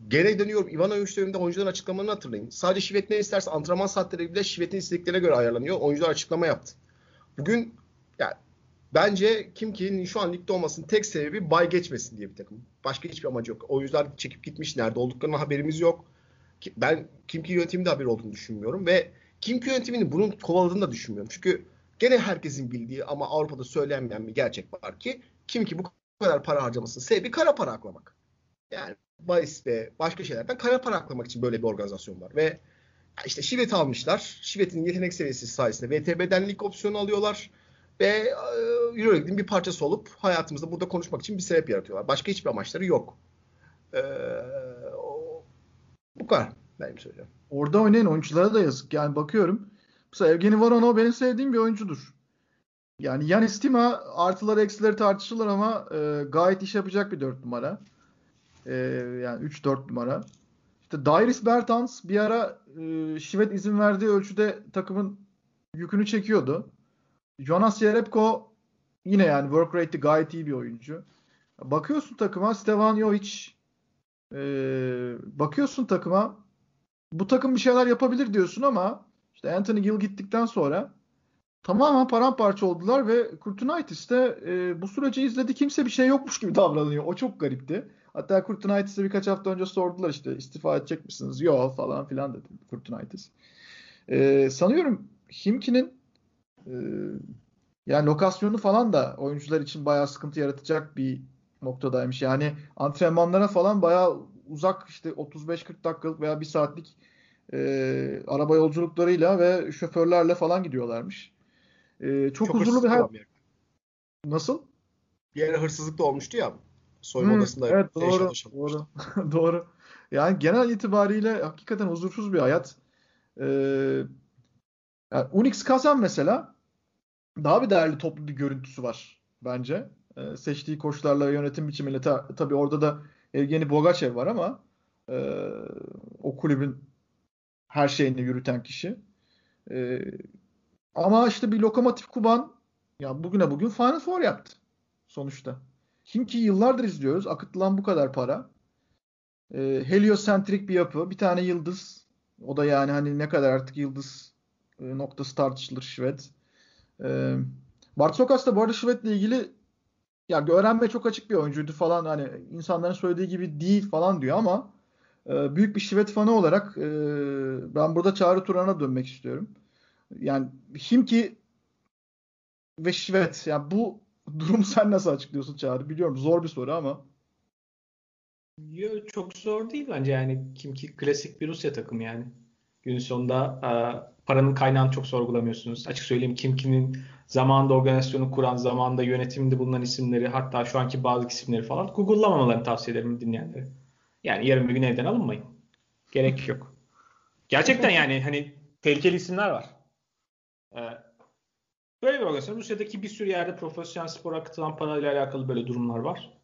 gene dönüyorum. Ivanovic döneminde oyuncuların açıklamalarını hatırlayın. Sadece Şivet ne isterse antrenman saatleri bile Şivet'in istediklerine göre ayarlanıyor. Oyuncular açıklama yaptı. Bugün yani bence Kim Ki'nin şu an ligde olmasının tek sebebi bay geçmesin diye bir takım. Başka hiçbir amacı yok. Oyuncular çekip gitmiş. Nerede olduklarına haberimiz yok. Ben Kim Ki yönetiminde haber olduğunu düşünmüyorum ve Kim Ki yönetiminin bunun kovaladığını da düşünmüyorum. Çünkü gene herkesin bildiği ama Avrupa'da söylenmeyen bir gerçek var ki Kim Ki bu kadar para harcamasının sebebi kara para aklamak. Yani bahis ve başka şeylerden kara para aklamak için böyle bir organizasyon var. Ve işte Şivet almışlar. Şivet'in yetenek seviyesi sayesinde VTB'den lig opsiyonu alıyorlar. Ve e, Euroleague'in bir parçası olup hayatımızda burada konuşmak için bir sebep yaratıyorlar. Başka hiçbir amaçları yok. Ee, bu kadar benim söyleyeceğim. Orada oynayan oyunculara da yazık. Yani bakıyorum. Mesela Evgeni Varonov benim sevdiğim bir oyuncudur. Yani Yanis Tima artıları eksileri tartışılır ama e, gayet iş yapacak bir dört numara. E, yani 3-4 numara. İşte Dairis Bertans bir ara e, Şivet izin verdiği ölçüde takımın yükünü çekiyordu. Jonas Jerebko yine yani work rate'i gayet iyi bir oyuncu. Bakıyorsun takıma Stevan Jovic e, bakıyorsun takıma bu takım bir şeyler yapabilir diyorsun ama işte Anthony Gill gittikten sonra tamamen paramparça oldular ve Kurtunaitis de e, bu süreci izledi. Kimse bir şey yokmuş gibi <laughs> davranıyor. O çok garipti. Hatta Kurtunaitis'e birkaç hafta önce sordular işte istifa edecek misiniz? Yok falan filan dedi Kurtunaitis. E, sanıyorum Himki'nin e, yani lokasyonu falan da oyuncular için bayağı sıkıntı yaratacak bir noktadaymış. Yani antrenmanlara falan bayağı uzak işte 35-40 dakikalık veya bir saatlik e, araba yolculuklarıyla ve şoförlerle falan gidiyorlarmış. E, çok, çok huzurlu bir hayat. Nasıl? Bir yere hırsızlık da olmuştu ya. Soyunma hmm, odasında. Evet doğru. Doğru. <laughs> doğru. Yani genel itibariyle hakikaten huzursuz bir hayat. Ee, yani Unix Kazan mesela daha bir değerli toplu bir görüntüsü var bence. Ee, seçtiği koçlarla yönetim biçimiyle ta, tabii orada da Evgeni Bogachev var ama e, o kulübün her şeyini yürüten kişi. E, ama işte bir lokomotif Kuban ya bugüne bugün Final Four yaptı sonuçta. Kim ki yıllardır izliyoruz. Akıtılan bu kadar para. E, heliosentrik bir yapı. Bir tane yıldız. O da yani hani ne kadar artık yıldız e, noktası tartışılır Şvet. E, Bart da bu arada Şvet'le ilgili ya öğrenme çok açık bir oyuncuydu falan hani insanların söylediği gibi değil falan diyor ama e, büyük bir Şivet fanı olarak e, ben burada Çağrı Turan'a dönmek istiyorum. Yani Himki ve Şivet yani bu durum <laughs> sen nasıl açıklıyorsun Çağrı? Biliyorum zor bir soru ama. Yo, çok zor değil bence yani Kimki klasik bir Rusya takımı yani. Günün sonunda paranın kaynağını çok sorgulamıyorsunuz. Açık söyleyeyim Kimki'nin zamanında organizasyonu kuran, zamanında yönetimde bulunan isimleri hatta şu anki bazı isimleri falan Google'lamamalarını tavsiye ederim dinleyenlere. Yani yarın bir gün evden alınmayın. Gerek yok. Gerçekten yani hani tehlikeli isimler var. Ee, böyle bir organizasyon. Rusya'daki bir sürü yerde profesyonel spor akıtılan parayla alakalı böyle durumlar var.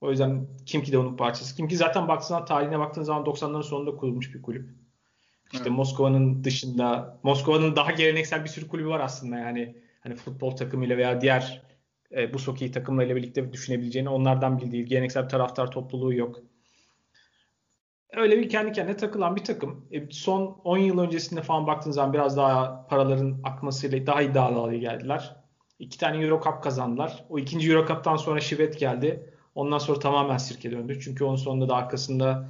O yüzden Kimki de onun parçası. Kimki zaten baktığınız tarihine baktığın zaman 90'ların sonunda kurulmuş bir kulüp. İşte evet. Moskova'nın dışında Moskova'nın daha geleneksel bir sürü kulübü var aslında yani hani futbol takımıyla veya diğer e, bu hockey takımlarıyla birlikte düşünebileceğini onlardan bildiği geleneksel bir taraftar topluluğu yok. Öyle bir kendi kendine takılan bir takım. E, son 10 yıl öncesinde falan baktığınız zaman biraz daha paraların akmasıyla daha iddialı hale geldiler. İki tane Euro Cup kazandılar. O ikinci Euro Cup'tan sonra Şivet geldi. Ondan sonra tamamen sirke döndü. Çünkü onun sonunda da arkasında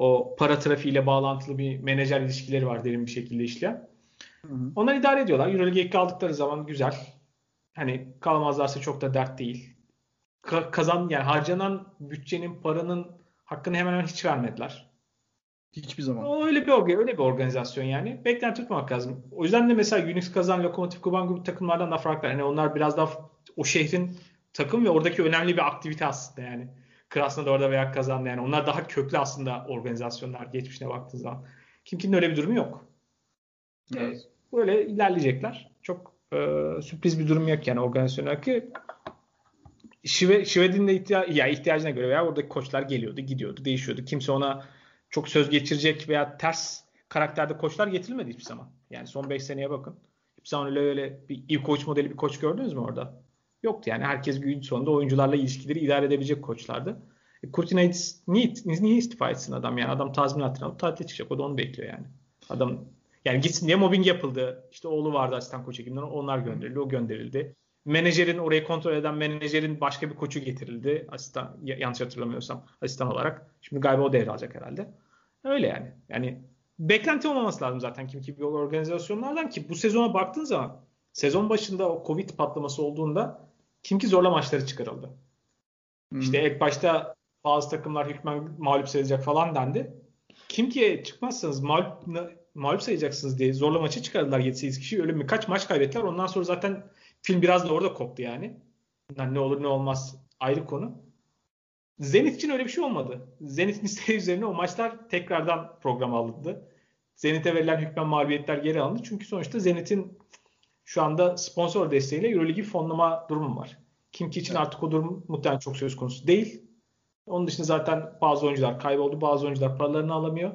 o para trafiğiyle bağlantılı bir menajer ilişkileri var derin bir şekilde işleyen. Hı hı. Onlar idare ediyorlar. Euroleague'e kaldıkları zaman güzel. Hani kalamazlarsa çok da dert değil. Ka- kazan yani harcanan bütçenin paranın hakkını hemen hemen hiç vermediler. Hiçbir zaman. O öyle bir öyle bir organizasyon yani. Beklenti tutmamak lazım. O yüzden de mesela Unix kazan, Lokomotiv Kuban gibi takımlardan da farklı. Hani onlar biraz daha o şehrin takım ve oradaki önemli bir aktivite aslında yani. Krasnodar'da veya kazandı. Yani onlar daha köklü aslında organizasyonlar geçmişine baktığın zaman. Kimkinin öyle bir durumu yok. Evet. Böyle ilerleyecekler. Çok e, sürpriz bir durum yok yani organizasyona ki Şive, Şived'in de ihtiya ya ihtiyacına göre veya oradaki koçlar geliyordu, gidiyordu, değişiyordu. Kimse ona çok söz geçirecek veya ters karakterde koçlar getirilmedi hiçbir zaman. Yani son 5 seneye bakın. Hiçbir zaman öyle, öyle bir iyi koç modeli bir koç gördünüz mü orada? Yoktu yani. Herkes gün sonunda oyuncularla ilişkileri idare edebilecek koçlardı. E, Kurtinaitis niye, niye istifa etsin adam yani? Adam tazminatını alıp tatile çıkacak. O da onu bekliyor yani. Adam yani gitsin diye mobbing yapıldı. İşte oğlu vardı asistan koç ekibinden. Onlar gönderildi. O gönderildi. Menajerin orayı kontrol eden menajerin başka bir koçu getirildi. Asistan yanlış hatırlamıyorsam asistan olarak. Şimdi galiba o devralacak herhalde. Öyle yani. Yani beklenti olmaması lazım zaten kim gibi organizasyonlardan ki bu sezona baktığın zaman sezon başında o Covid patlaması olduğunda kim ki zorla maçları çıkarıldı. Hmm. İşte ilk başta bazı takımlar hükmen mağlup sayılacak falan dendi. Kim ki çıkmazsanız mağlup, mağlup sayacaksınız diye zorla maçı çıkardılar 7-8 kişi. Öyle birkaç maç kaybettiler. Ondan sonra zaten film biraz da orada koptu yani. yani. Ne olur ne olmaz ayrı konu. Zenit için öyle bir şey olmadı. Zenit'in <laughs> isteği üzerine o maçlar tekrardan program alındı. Zenit'e verilen hükmen mağlubiyetler geri alındı. Çünkü sonuçta Zenit'in şu anda sponsor desteğiyle Euroligi fonlama durumu var. Kim ki için evet. artık o durum muhtemelen çok söz konusu değil. Onun dışında zaten bazı oyuncular kayboldu. Bazı oyuncular paralarını alamıyor.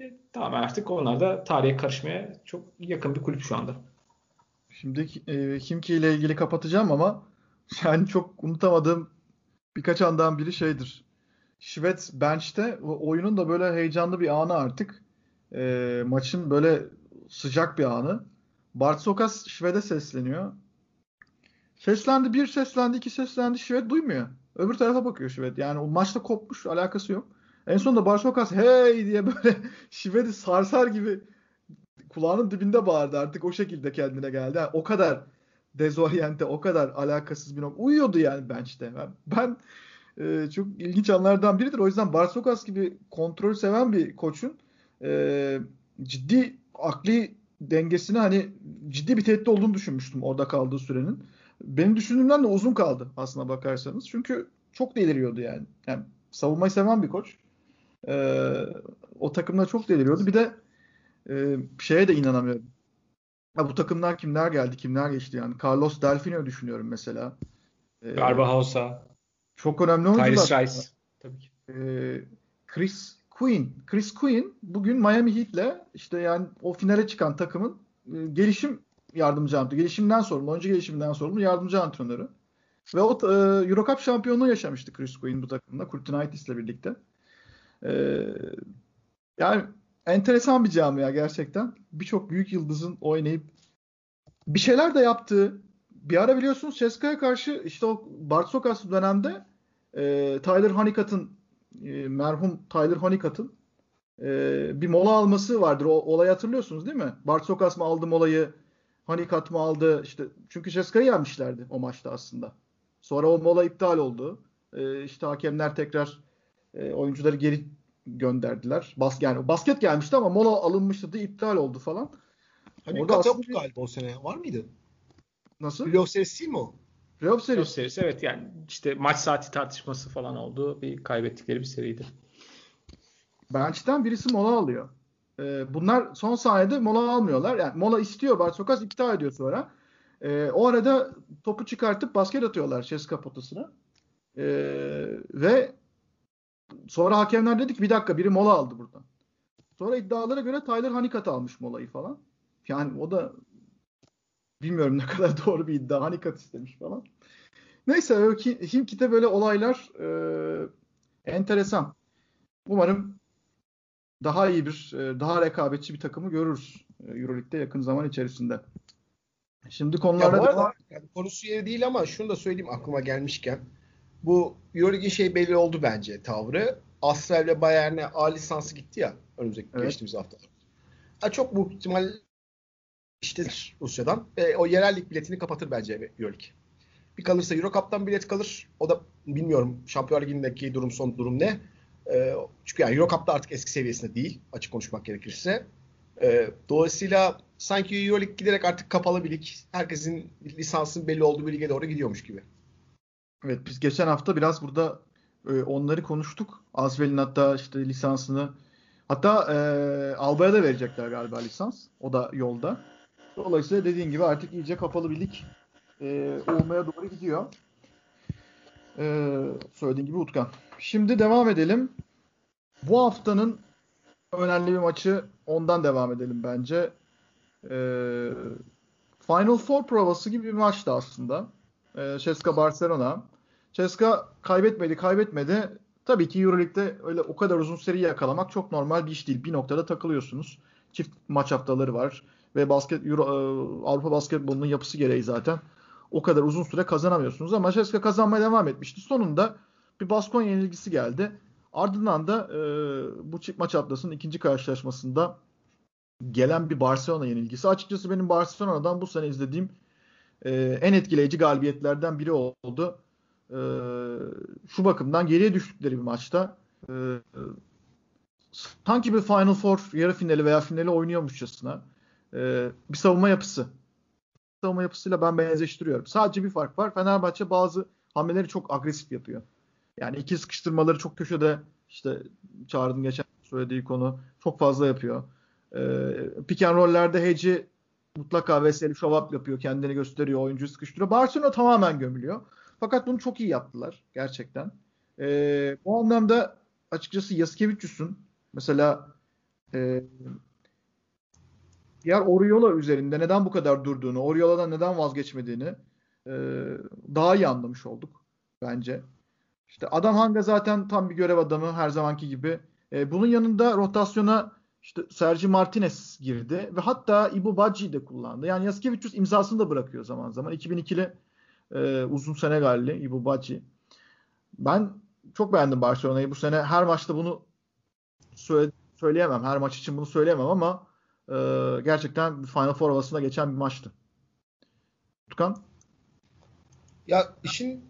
E, tamam artık onlar da tarihe karışmaya çok yakın bir kulüp şu anda. Şimdi e, Kimki ile ilgili kapatacağım ama <laughs> yani çok unutamadığım birkaç andan biri şeydir. Şivet bench'te oyunun da böyle heyecanlı bir anı artık. E, maçın böyle sıcak bir anı. Bart Sokas Şved'e sesleniyor. Seslendi bir seslendi iki seslendi Şved duymuyor. Öbür tarafa bakıyor Şved. Yani o maçta kopmuş alakası yok. En sonunda Bart Sokas hey diye böyle <laughs> Şved'i sarsar gibi kulağının dibinde bağırdı artık o şekilde kendine geldi. Yani o kadar dezoryente, o kadar alakasız bir nokta. Uyuyordu yani bench'te. Ben, ben e, çok ilginç anlardan biridir. O yüzden Barsokas gibi kontrol seven bir koçun e, ciddi akli dengesine hani ciddi bir tehdit olduğunu düşünmüştüm orada kaldığı sürenin. Benim düşündüğümden de uzun kaldı aslına bakarsanız. Çünkü çok deliriyordu yani. Yani savunmayı seven bir koç. Ee, o takımda çok deliriyordu. Bir de e, şeye de inanamıyorum. Ha, bu takımlar kimler geldi, kimler geçti yani. Carlos Delfino düşünüyorum mesela. Ee, Garbahosa. Çok önemli oyuncular. Tyrese Rice. Tabii ki. Ee, Chris Quinn. Chris Quinn bugün Miami Heat'le işte yani o finale çıkan takımın e, gelişim yardımcı antrenörü. Gelişimden sorumlu, oyuncu gelişiminden sorumlu yardımcı antrenörü. Ve o e, Eurocup şampiyonluğu yaşamıştı Chris Quinn bu takımda. Kurtinaitis ile birlikte. E, yani enteresan bir camia gerçekten. Birçok büyük yıldızın oynayıp bir şeyler de yaptığı bir ara biliyorsunuz Ceska'ya karşı işte o Bart Sokas dönemde e, Tyler Honeycutt'ın e, merhum Tyler Honeycutt'ın e, bir mola alması vardır. O olayı hatırlıyorsunuz değil mi? Bart Sokas mı aldı molayı? Honeycutt mı aldı? İşte çünkü Ceska'yı yenmişlerdi o maçta aslında. Sonra o mola iptal oldu. E, işte hakemler tekrar e, oyuncuları geri gönderdiler. Bas yani basket gelmişti ama mola alınmıştı da iptal oldu falan. Hani Orada yoktu galiba o sene. Var mıydı? Nasıl? Playoff serisi mi o? Playoff serisi. Playoff serisi evet yani işte maç saati tartışması falan oldu. Bir kaybettikleri bir seriydi. Bench'ten birisi mola alıyor. Ee, bunlar son saniyede mola almıyorlar. Yani mola istiyor Bartokas iptal ediyor sonra. Ee, o arada topu çıkartıp basket atıyorlar Ceska potasına. Ee, ve Sonra hakemler dedi ki bir dakika biri mola aldı buradan. Sonra iddialara göre Tyler Hanikat almış molayı falan. Yani o da bilmiyorum ne <laughs> kadar doğru bir iddia. Hanikat istemiş falan. Neyse Himkit'e böyle olaylar e, enteresan. Umarım daha iyi bir, e, daha rekabetçi bir takımı görürüz e, Euroleague'de yakın zaman içerisinde. Şimdi konulara ya arada, yani konusu yeri değil ama şunu da söyleyeyim aklıma gelmişken bu Euroleague'in şey belli oldu bence tavrı. Astra ile Bayern'e A lisansı gitti ya önümüzdeki evet. geçtiğimiz hafta. Ha, çok bu ihtimal işte Rusya'dan ve o yerellik biletini kapatır bence Euroleague. Bir kalırsa Euro Cup'tan bilet kalır. O da bilmiyorum Şampiyonlar Ligi'ndeki durum son durum ne. E, çünkü yani Euro Cup'ta artık eski seviyesinde değil açık konuşmak gerekirse. E, dolayısıyla sanki Euroleague giderek artık kapalı bir lig. Herkesin lisansın belli olduğu bir lige doğru gidiyormuş gibi. Evet biz geçen hafta biraz burada E, onları konuştuk. Asvel'in hatta işte lisansını hatta e, Alba'ya da verecekler galiba lisans. O da yolda. Dolayısıyla dediğin gibi artık iyice kapalı bir lig e, olmaya doğru gidiyor. E, söylediğin gibi Utkan. Şimdi devam edelim. Bu haftanın önemli bir maçı ondan devam edelim bence. E, Final Four provası gibi bir maçtı aslında. E, Ceska Barcelona. Ceska kaybetmedi kaybetmedi. Tabii ki Euroleague'de öyle o kadar uzun seri yakalamak çok normal bir iş değil. Bir noktada takılıyorsunuz. Çift maç haftaları var ve basket Euro, e, Avrupa basketbolunun yapısı gereği zaten o kadar uzun süre kazanamıyorsunuz ama Ceska kazanmaya devam etmişti. Sonunda bir Baskonya yenilgisi geldi. Ardından da e, bu çift maç haftasının ikinci karşılaşmasında gelen bir Barcelona yenilgisi. Açıkçası benim Barcelona'dan bu sene izlediğim e, en etkileyici galibiyetlerden biri oldu. E, şu bakımdan geriye düştükleri bir maçta e, sanki bir Final Four yarı finali veya finali oynuyormuşçasına e, bir savunma yapısı. Savunma yapısıyla ben benzeştiriyorum. Sadece bir fark var. Fenerbahçe bazı hamleleri çok agresif yapıyor. Yani iki sıkıştırmaları çok köşede işte çağırdım geçen söylediği konu çok fazla yapıyor. E, pick and roll'lerde Heci mutlaka veseli şovap yapıyor. Kendini gösteriyor. Oyuncuyu sıkıştırıyor. Barcelona tamamen gömülüyor. Fakat bunu çok iyi yaptılar. Gerçekten. E, bu anlamda açıkçası Yaskevicius'un mesela e, diğer Oriola üzerinde neden bu kadar durduğunu, Oriola'dan neden vazgeçmediğini e, daha iyi anlamış olduk bence. İşte Adam Hanga zaten tam bir görev adamı her zamanki gibi. E, bunun yanında rotasyona işte Sergi Martinez girdi ve hatta Ibu Badji'yi de kullandı. Yani Yaskevicius imzasını da bırakıyor zaman zaman. 2002'li e, uzun Senegalli Ibu Badji. Ben çok beğendim Barcelona'yı. Bu sene her maçta bunu söyle, söyleyemem. Her maç için bunu söyleyemem ama e, gerçekten Final Four havasına geçen bir maçtı. Tutkan? Ya işin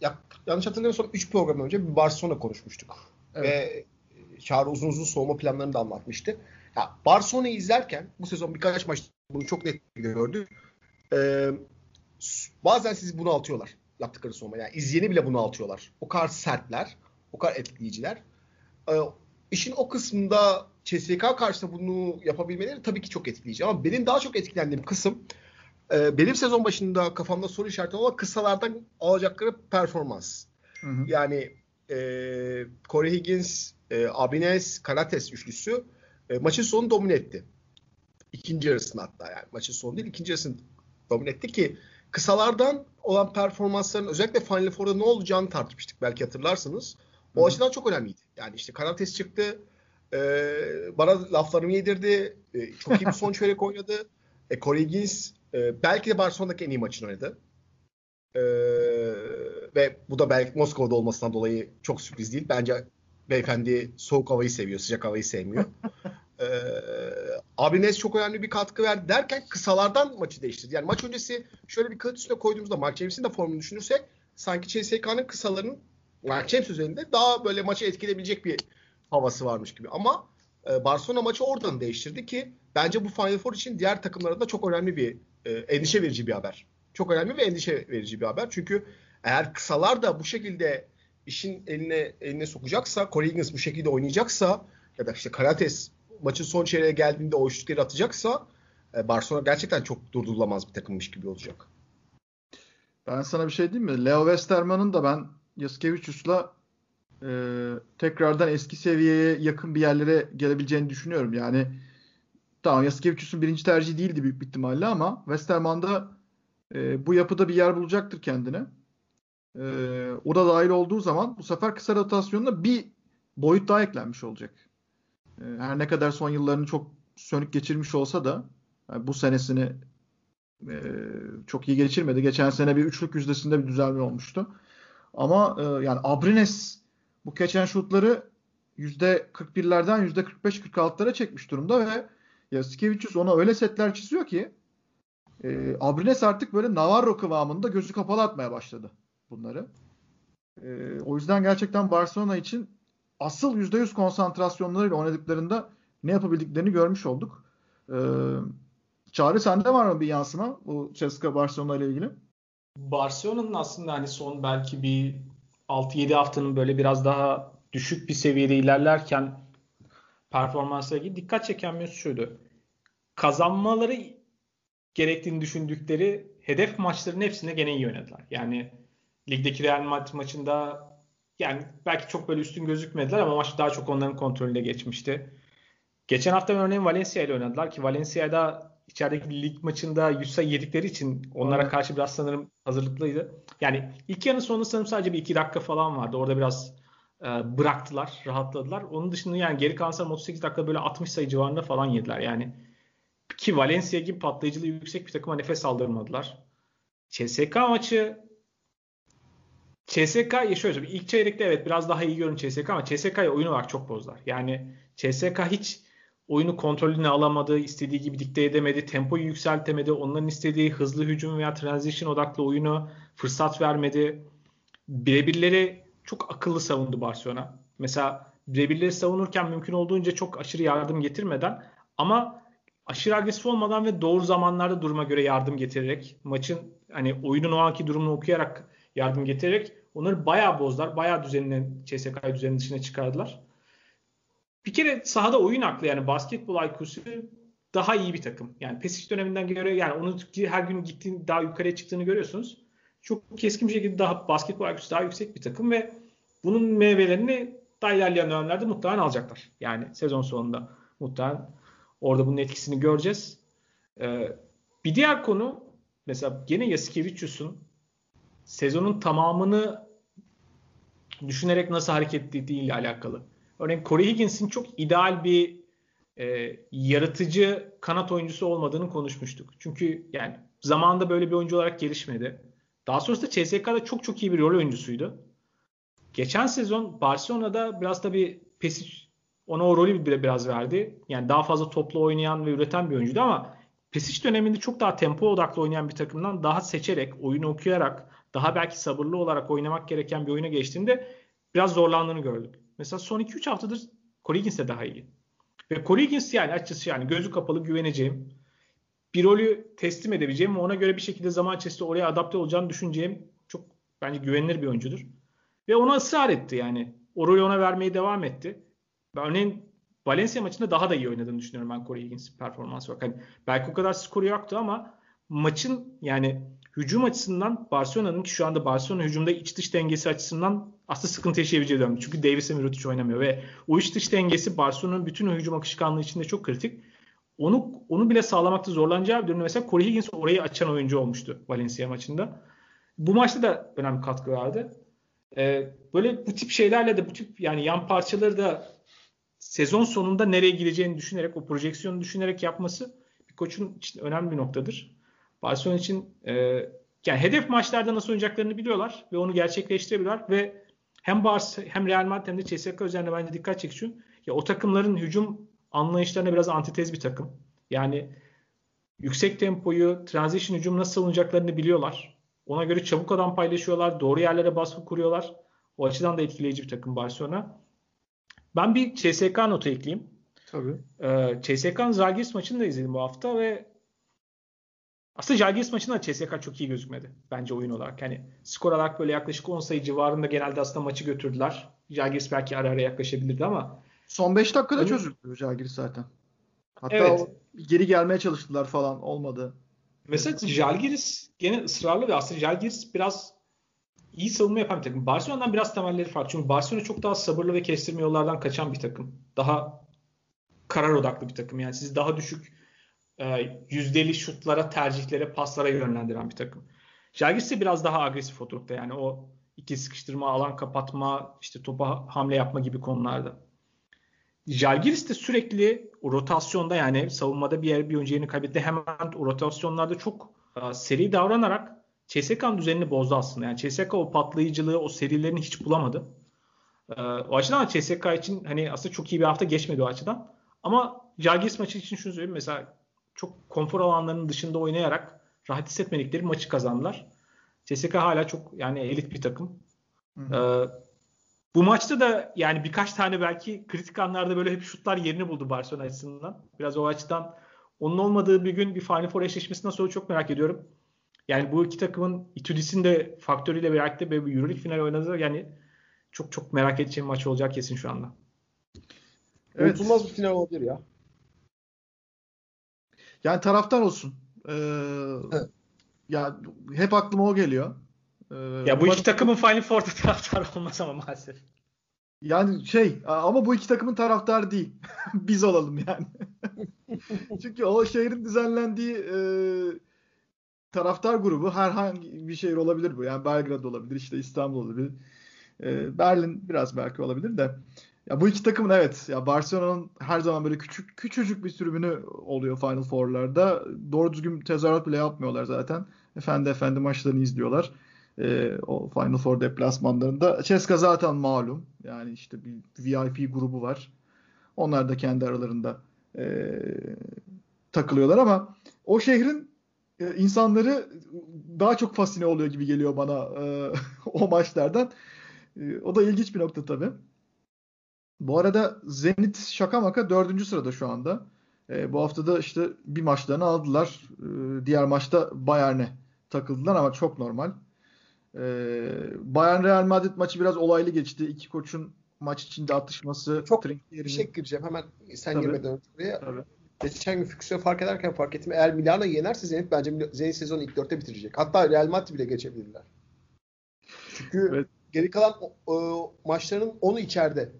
ya, yanlış hatırlamıyorsam 3 program önce bir Barcelona konuşmuştuk. Evet. Ve Çağrı uzun uzun soğuma planlarını da anlatmıştı. Ya Barcelona'yı izlerken bu sezon birkaç maç bunu çok net gördük. Ee, bazen sizi bunu altıyorlar yaptıkları soğuma. Yani izleyeni bile bunu altıyorlar. O kadar sertler, o kadar etkileyiciler. Ee, işin o kısmında CSK karşısında bunu yapabilmeleri tabii ki çok etkileyici. Ama benim daha çok etkilendiğim kısım e, benim sezon başında kafamda soru işareti olan kısalardan alacakları performans. Hı hı. Yani e, Corey Higgins, e, Abines, Karates üçlüsü e, maçın sonunu domine etti. İkinci yarısını hatta yani maçın sonu değil ikinci yarısını domine etti ki kısalardan olan performansların özellikle Final Four'da ne olacağını tartışmıştık belki hatırlarsınız. O Hı-hı. açıdan çok önemliydi. Yani işte Karates çıktı. E, bana laflarımı yedirdi. E, çok iyi bir son <laughs> çeyrek oynadı. E, Corey Higgins e, belki de Barcelona'daki en iyi maçını oynadı. E, ve bu da belki Moskova'da olmasından dolayı çok sürpriz değil. Bence beyefendi soğuk havayı seviyor, sıcak havayı sevmiyor. <laughs> ee, Abines çok önemli bir katkı verdi derken kısalardan maçı değiştirdi. Yani maç öncesi şöyle bir kağıt üstüne koyduğumuzda Mark James'in de formunu düşünürsek sanki CSK'nın kısalarının Mark James üzerinde daha böyle maçı etkileyebilecek bir havası varmış gibi. Ama e, Barcelona maçı oradan değiştirdi ki bence bu Final Four için diğer takımlara da çok önemli bir e, endişe verici bir haber. Çok önemli ve endişe verici bir haber. Çünkü eğer kısalar da bu şekilde işin eline eline sokacaksa, Corey Higgins bu şekilde oynayacaksa ya da işte Karates maçın son çeyreğe geldiğinde o üçlükleri atacaksa e, Barcelona gerçekten çok durdurulamaz bir takımmış gibi olacak. Ben sana bir şey diyeyim mi? Leo Westerman'ın da ben Yaskevicius'la e, tekrardan eski seviyeye yakın bir yerlere gelebileceğini düşünüyorum. Yani tamam Yaskevicius'un birinci tercihi değildi büyük bir ihtimalle ama Westerman da e, bu yapıda bir yer bulacaktır kendine. E, o da dahil olduğu zaman bu sefer kısa rotasyonuna bir boyut daha eklenmiş olacak. E, her ne kadar son yıllarını çok sönük geçirmiş olsa da yani bu senesini e, çok iyi geçirmedi. Geçen sene bir üçlük yüzdesinde bir düzelme olmuştu. Ama e, yani Abrines bu geçen şutları %41'lerden %45-46'lara çekmiş durumda ve Yasikevicius ona öyle setler çiziyor ki e, Abrines artık böyle Navarro kıvamında gözü kapalı atmaya başladı bunları. E, o yüzden gerçekten Barcelona için asıl %100 konsantrasyonlarıyla oynadıklarında ne yapabildiklerini görmüş olduk. E, Çağrı sende var mı bir yansıma bu Ceska Barcelona ile ilgili? Barcelona'nın aslında hani son belki bir 6-7 haftanın böyle biraz daha düşük bir seviyede ilerlerken performansla ilgili dikkat çeken bir şuydu. Kazanmaları gerektiğini düşündükleri hedef maçların hepsinde gene iyi oynadılar. Yani ligdeki Real Madrid maçında yani belki çok böyle üstün gözükmediler ama maç daha çok onların kontrolünde geçmişti. Geçen hafta örneğin Valencia ile oynadılar ki Valencia'da içerideki lig maçında 100 sayı yedikleri için onlara evet. karşı biraz sanırım hazırlıklıydı. Yani ilk yarının sonunda sanırım sadece bir iki dakika falan vardı. Orada biraz e, bıraktılar, rahatladılar. Onun dışında yani geri kalan sanırım 38 dakika böyle 60 sayı civarında falan yediler. Yani ki Valencia gibi patlayıcılığı yüksek bir takıma nefes aldırmadılar. CSK maçı CSK yaşıyor. İlk çeyrekte evet biraz daha iyi görün CSK ama CSK'ya oyun olarak çok bozdular. Yani CSK hiç oyunu kontrolünü alamadı, istediği gibi dikte edemedi, tempoyu yükseltemedi, onların istediği hızlı hücum veya transition odaklı oyunu fırsat vermedi. Birebirleri çok akıllı savundu Barcelona. Mesela birebirleri savunurken mümkün olduğunca çok aşırı yardım getirmeden ama aşırı agresif olmadan ve doğru zamanlarda duruma göre yardım getirerek maçın hani oyunun o anki durumunu okuyarak yardım getirerek onları bayağı bozdular. Bayağı düzeninin CSK düzeninin dışına çıkardılar bir kere sahada oyun aklı yani basketbol IQ'su daha iyi bir takım. Yani Pesic döneminden göre yani onu her gün gittiğin daha yukarıya çıktığını görüyorsunuz. Çok keskin bir şekilde daha basketbol IQ'su daha yüksek bir takım ve bunun meyvelerini daha ilerleyen dönemlerde muhtemelen alacaklar. Yani sezon sonunda muhtemelen orada bunun etkisini göreceğiz. Ee, bir diğer konu mesela gene Yasikevicius'un sezonun tamamını düşünerek nasıl hareket ettiği ile alakalı. Örneğin Corey Higgins'in çok ideal bir e, yaratıcı kanat oyuncusu olmadığını konuşmuştuk. Çünkü yani zamanında böyle bir oyuncu olarak gelişmedi. Daha sonrasında CSK'da çok çok iyi bir rol oyuncusuydu. Geçen sezon Barcelona'da biraz da bir Pesic ona o rolü bile biraz verdi. Yani daha fazla toplu oynayan ve üreten bir oyuncuydu ama Pesic döneminde çok daha tempo odaklı oynayan bir takımdan daha seçerek, oyunu okuyarak, daha belki sabırlı olarak oynamak gereken bir oyuna geçtiğinde biraz zorlandığını gördük. Mesela son 2-3 haftadır Corrigins de daha iyi. Ve Corrigins yani açıkçası yani gözü kapalı güveneceğim. Bir rolü teslim edebileceğim ve ona göre bir şekilde zaman içerisinde oraya adapte olacağını düşüneceğim çok bence güvenilir bir oyuncudur. Ve ona ısrar etti yani. O rolü ona vermeye devam etti. Ben örneğin Valencia maçında daha da iyi oynadığını düşünüyorum ben Corey Higgins performans olarak. Hani belki o kadar skoru yoktu ama maçın yani hücum açısından Barcelona'nın ki şu anda Barcelona hücumda iç dış dengesi açısından aslında sıkıntı yaşayabileceği dönem. Çünkü Davis ve Mirotic oynamıyor ve o iç dış dengesi Barcelona'nın bütün hücum akışkanlığı içinde çok kritik. Onu onu bile sağlamakta zorlanacağı bir dönem. Mesela Corey Higgins orayı açan oyuncu olmuştu Valencia maçında. Bu maçta da önemli katkı verdi. Ee, böyle bu tip şeylerle de bu tip yani yan parçaları da sezon sonunda nereye gideceğini düşünerek o projeksiyonu düşünerek yapması bir koçun için önemli bir noktadır. Barcelona için e, yani hedef maçlarda nasıl oynayacaklarını biliyorlar ve onu gerçekleştirebiliyorlar ve hem Barça hem Real Madrid hem de CSKA üzerine bence dikkat çekiyor. Ya o takımların hücum anlayışlarına biraz antitez bir takım. Yani yüksek tempoyu, transition hücum nasıl alınacaklarını biliyorlar. Ona göre çabuk adam paylaşıyorlar. Doğru yerlere baskı kuruyorlar. O açıdan da etkileyici bir takım Barcelona. Ben bir CSK notu ekleyeyim. Tabii. Ee, CSK'nın Zalgiris maçını da izledim bu hafta ve aslında Jalgiris maçında CSK çok iyi gözükmedi bence oyun olarak. Yani skor olarak böyle yaklaşık 10 sayı civarında genelde aslında maçı götürdüler. Jalgiris belki ara ara yaklaşabilirdi ama son 5 dakikada Oyun... çözüldü Jalgiris zaten. Hatta evet. geri gelmeye çalıştılar falan olmadı. Mesela Jalgiris gene ısrarlı ve aslında Jalgiris biraz iyi savunma yapan bir takım. Barcelona'dan biraz temelleri farklı. Çünkü Barcelona çok daha sabırlı ve kestirme yollardan kaçan bir takım. Daha karar odaklı bir takım. Yani sizi daha düşük e, yüzdeli şutlara, tercihlere, paslara yönlendiren bir takım. Jalgiris de biraz daha agresif oturukta. Yani o iki sıkıştırma, alan kapatma, işte topa hamle yapma gibi konularda. Jalgiris de sürekli rotasyonda yani savunmada bir yer bir oyuncu kaybetti. Hemen rotasyonlarda çok e, seri davranarak CSK'nın düzenini bozdu aslında. Yani CSK o patlayıcılığı, o serilerini hiç bulamadı. E, o açıdan CSK için hani aslında çok iyi bir hafta geçmedi o açıdan. Ama Jalgiris maçı için şunu söyleyeyim. Mesela çok konfor alanlarının dışında oynayarak rahat hissetmedikleri maçı kazandılar. CSK hala çok yani elit bir takım. Ee, bu maçta da yani birkaç tane belki kritik anlarda böyle hep şutlar yerini buldu Barcelona açısından. Biraz o açıdan onun olmadığı bir gün bir Final Four eşleşmesi nasıl olur çok merak ediyorum. Yani bu iki takımın Itudis'in de faktörüyle birlikte böyle bir Euroleague final oynadı. Yani çok çok merak edeceğim maç olacak kesin şu anda. Evet. Unutulmaz bir final olabilir ya. Yani taraftar olsun. Ee, evet. Ya hep aklıma o geliyor. Ee, ya bu iki takımın Final Four'da <laughs> taraftar olmaz ama maalesef. Yani şey ama bu iki takımın taraftar değil. <laughs> Biz olalım yani. <laughs> Çünkü o şehrin düzenlendiği e, taraftar grubu herhangi bir şehir olabilir bu. Yani Belgrad olabilir, işte İstanbul olabilir. E, Berlin biraz belki olabilir de. Ya bu iki takımın evet ya Barcelona'nın her zaman böyle küçük küçücük bir sürümünü oluyor Final Four'larda. Doğru düzgün tezahürat bile yapmıyorlar zaten. Efendi efendi maçlarını izliyorlar. E, o Final Four deplasmanlarında. Ceska zaten malum. Yani işte bir VIP grubu var. Onlar da kendi aralarında e, takılıyorlar ama o şehrin e, insanları daha çok fascine oluyor gibi geliyor bana e, <laughs> o maçlardan. E, o da ilginç bir nokta tabii. Bu arada Zenit şaka maka dördüncü sırada şu anda. E, bu hafta da işte bir maçlarını aldılar. E, diğer maçta Bayern'e takıldılar ama çok normal. E, Bayern Real Madrid maçı biraz olaylı geçti. İki koçun maç içinde atışması. Çok bir şey gireceğim hemen sen Tabii. girmeden önce. Tabii. Geçen gün fiksiyonu fark ederken fark ettim. Eğer Milano yenerse Zenit bence Zenit sezonu ilk dörtte bitirecek. Hatta Real Madrid bile geçebilirler. Çünkü evet. geri kalan o, maçlarının onu içeride.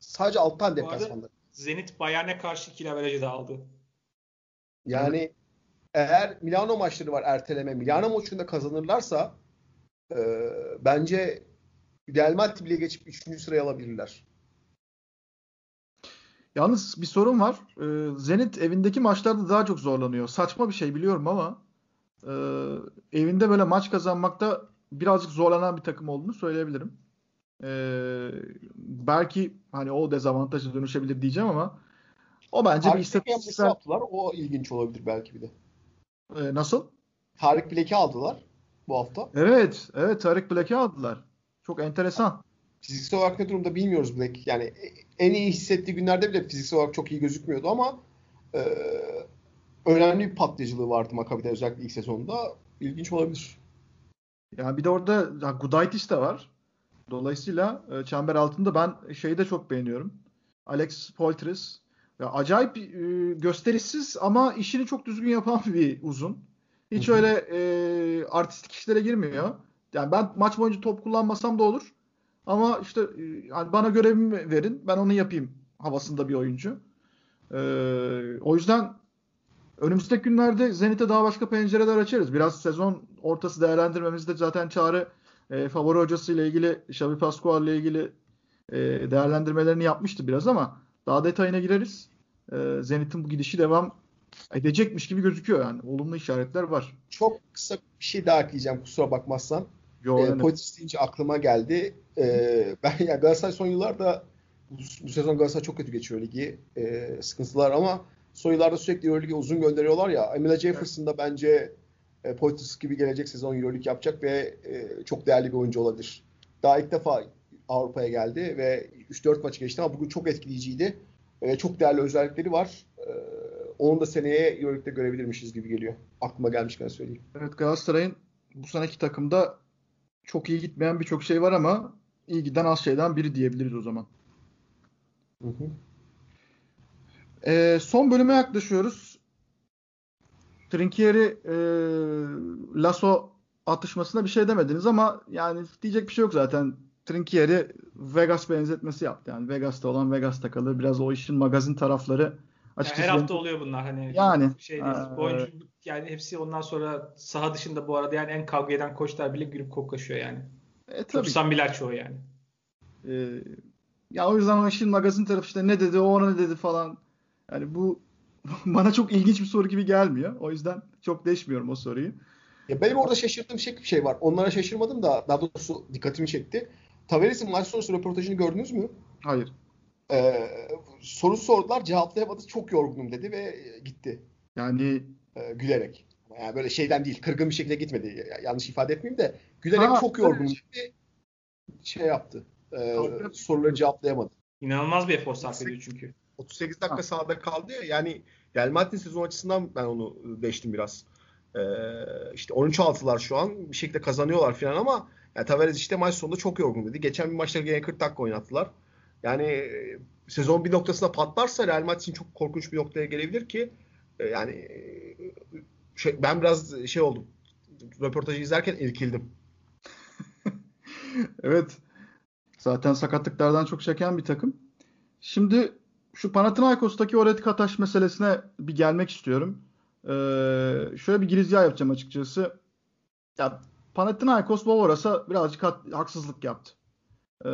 Sadece alttan deplasmanda. Zenit Bayern'e karşı ikili averajı da aldı. Yani evet. eğer Milano maçları var erteleme. Milano maçında kazanırlarsa e, bence Real Madrid bile geçip 3. sıraya alabilirler. Yalnız bir sorun var. Ee, Zenit evindeki maçlarda daha çok zorlanıyor. Saçma bir şey biliyorum ama e, evinde böyle maç kazanmakta birazcık zorlanan bir takım olduğunu söyleyebilirim. Ee, belki hani o dezavantaja dönüşebilir diyeceğim ama o bence Tarık bir istatistiksel... yaptılar. O ilginç olabilir belki bir de. Ee, nasıl? Tarık Bilek'i aldılar bu hafta. Evet. Evet Tarık Bilek'i aldılar. Çok enteresan. Fiziksel olarak ne durumda bilmiyoruz Black. Yani en iyi hissettiği günlerde bile fiziksel olarak çok iyi gözükmüyordu ama e, önemli bir patlayıcılığı vardı Maccabi'de özellikle ilk sezonda. İlginç olabilir. Yani bir de orada Gudaitis de var. Dolayısıyla e, çember altında ben şeyi de çok beğeniyorum. Alex Poltris. Ya acayip e, gösterişsiz ama işini çok düzgün yapan <laughs> bir uzun. Hiç öyle e, artistik işlere girmiyor. Yani ben maç boyunca top kullanmasam da olur. Ama işte e, yani bana görevimi verin ben onu yapayım havasında bir oyuncu. E, o yüzden önümüzdeki günlerde Zenit'e daha başka pencereler açarız. Biraz sezon ortası değerlendirmemizde zaten Çağrı e, favori hocası ile ilgili Xavi Pascual ile ilgili e, değerlendirmelerini yapmıştı biraz ama daha detayına gireriz. E, Zenit'in bu gidişi devam edecekmiş gibi gözüküyor yani. Olumlu işaretler var. Çok kısa bir şey daha ekleyeceğim kusura bakmazsan. Yo, e, Potis deyince aklıma geldi. E, ben ya yani Galatasaray son yıllarda bu, bu sezon Galatasaray çok kötü geçiyor ligi. E, sıkıntılar ama son yıllarda sürekli Euroleague'e uzun gönderiyorlar ya. Emile Jefferson da bence e, Poitis gibi gelecek sezon Euroleague yapacak ve e, çok değerli bir oyuncu olabilir. Daha ilk defa Avrupa'ya geldi ve 3-4 maç geçti ama bugün çok etkileyiciydi. E, çok değerli özellikleri var. E, onu da seneye Euroleague'de görebilirmişiz gibi geliyor. Aklıma gelmişken söyleyeyim. Evet Galatasaray'ın bu seneki takımda çok iyi gitmeyen birçok şey var ama iyi giden az şeyden biri diyebiliriz o zaman. Hı hı. E, son bölüme yaklaşıyoruz. Trinkieri e, Lasso atışmasına bir şey demediniz ama yani diyecek bir şey yok zaten. Trinkieri Vegas benzetmesi yaptı. Yani Vegas'ta olan Vegas'ta kalır. Biraz o işin magazin tarafları Açıkçası yani her hafta oluyor bunlar hani. Yani. Şey değil. Bu oyuncu yani hepsi ondan sonra saha dışında bu arada yani en kavga eden koçlar bile gülüp koklaşıyor yani. E, tabii. Çok çoğu yani. E, ya o yüzden o işin magazin tarafı işte ne dedi o ona ne dedi falan. Yani bu <laughs> bana çok ilginç bir soru gibi gelmiyor. O yüzden çok deşmiyorum o soruyu. Ya benim orada şaşırdığım şey bir şey var. Onlara şaşırmadım da daha doğrusu dikkatimi çekti. Tavares'in maç sonrası röportajını gördünüz mü? Hayır. Ee, soru sordular cevaplayamadı çok yorgunum dedi ve gitti. Yani ee, gülerek. Yani böyle şeyden değil kırgın bir şekilde gitmedi. Yanlış ifade etmeyeyim de gülerek ha, çok yorgunum dedi. Şey yaptı. E, soruları cevaplayamadı. İnanılmaz bir efor sarf ediyor çünkü. 38 dakika ha. sahada kaldı ya yani Real Madrid sezon açısından ben onu deştim biraz. Ee, işte 13 altılar şu an bir şekilde kazanıyorlar falan ama Yani Tavares işte maç sonunda çok yorgun dedi. Geçen bir maçta gene 40 dakika oynattılar. Yani sezon bir noktasında patlarsa Real Madrid için çok korkunç bir noktaya gelebilir ki yani şey, ben biraz şey oldum. Röportajı izlerken irkildim. <laughs> evet. Zaten sakatlıklardan çok çeken bir takım. Şimdi şu Panathinaikos'taki o red kataş meselesine bir gelmek istiyorum. Ee, şöyle bir girizgah yapacağım açıkçası. Ya Panathinaikos Bovoras'a birazcık haksızlık yaptı. Ee,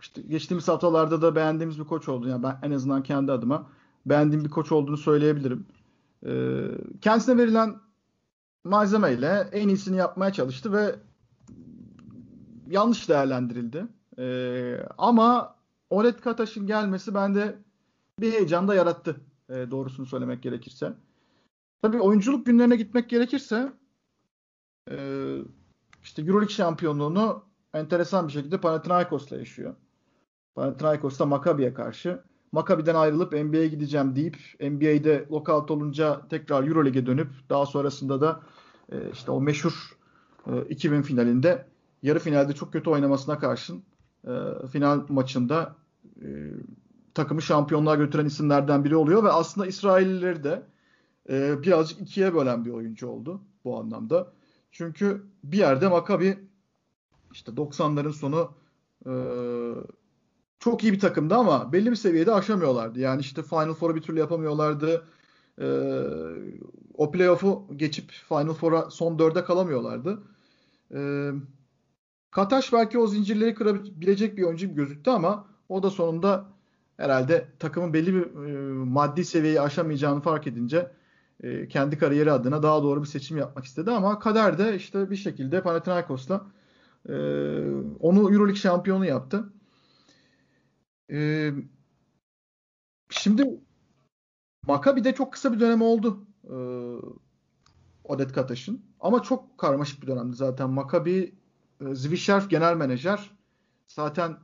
işte geçtiğimiz haftalarda da beğendiğimiz bir koç oldu. Yani ben en azından kendi adıma beğendiğim bir koç olduğunu söyleyebilirim. Ee, kendisine verilen malzemeyle en iyisini yapmaya çalıştı ve yanlış değerlendirildi. Ee, ama Olet Kataş'ın gelmesi bende bir heyecan da yarattı. E, doğrusunu söylemek gerekirse. Tabii oyunculuk günlerine gitmek gerekirse e, işte Euroleague şampiyonluğunu enteresan bir şekilde Panathinaikos'la yaşıyor. Panathinaikos'ta Maccabi'ye karşı. Maccabi'den ayrılıp NBA'ye gideceğim deyip NBA'de lokalt olunca tekrar Euroleague'e dönüp daha sonrasında da e, işte o meşhur e, 2000 finalinde yarı finalde çok kötü oynamasına karşın e, final maçında e, takımı şampiyonluğa götüren isimlerden biri oluyor ve aslında İsraillileri de e, birazcık ikiye bölen bir oyuncu oldu bu anlamda. Çünkü bir yerde Maccabi işte 90'ların sonu e, çok iyi bir takımdı ama belli bir seviyede aşamıyorlardı. Yani işte Final Four'u bir türlü yapamıyorlardı. E, o playoff'u geçip Final Four'a son dörde kalamıyorlardı. E, Kataş belki o zincirleri kırabilecek bir oyuncu gözüktü ama o da sonunda herhalde takımın belli bir e, maddi seviyeyi aşamayacağını fark edince e, kendi kariyeri adına daha doğru bir seçim yapmak istedi ama kader de işte bir şekilde Panathinaikos'la e, onu Euroleague şampiyonu yaptı. E, şimdi Maccabi'de çok kısa bir dönem oldu e, Odet Kataş'ın ama çok karmaşık bir dönemdi zaten. Maccabi e, Zvischerf genel menajer zaten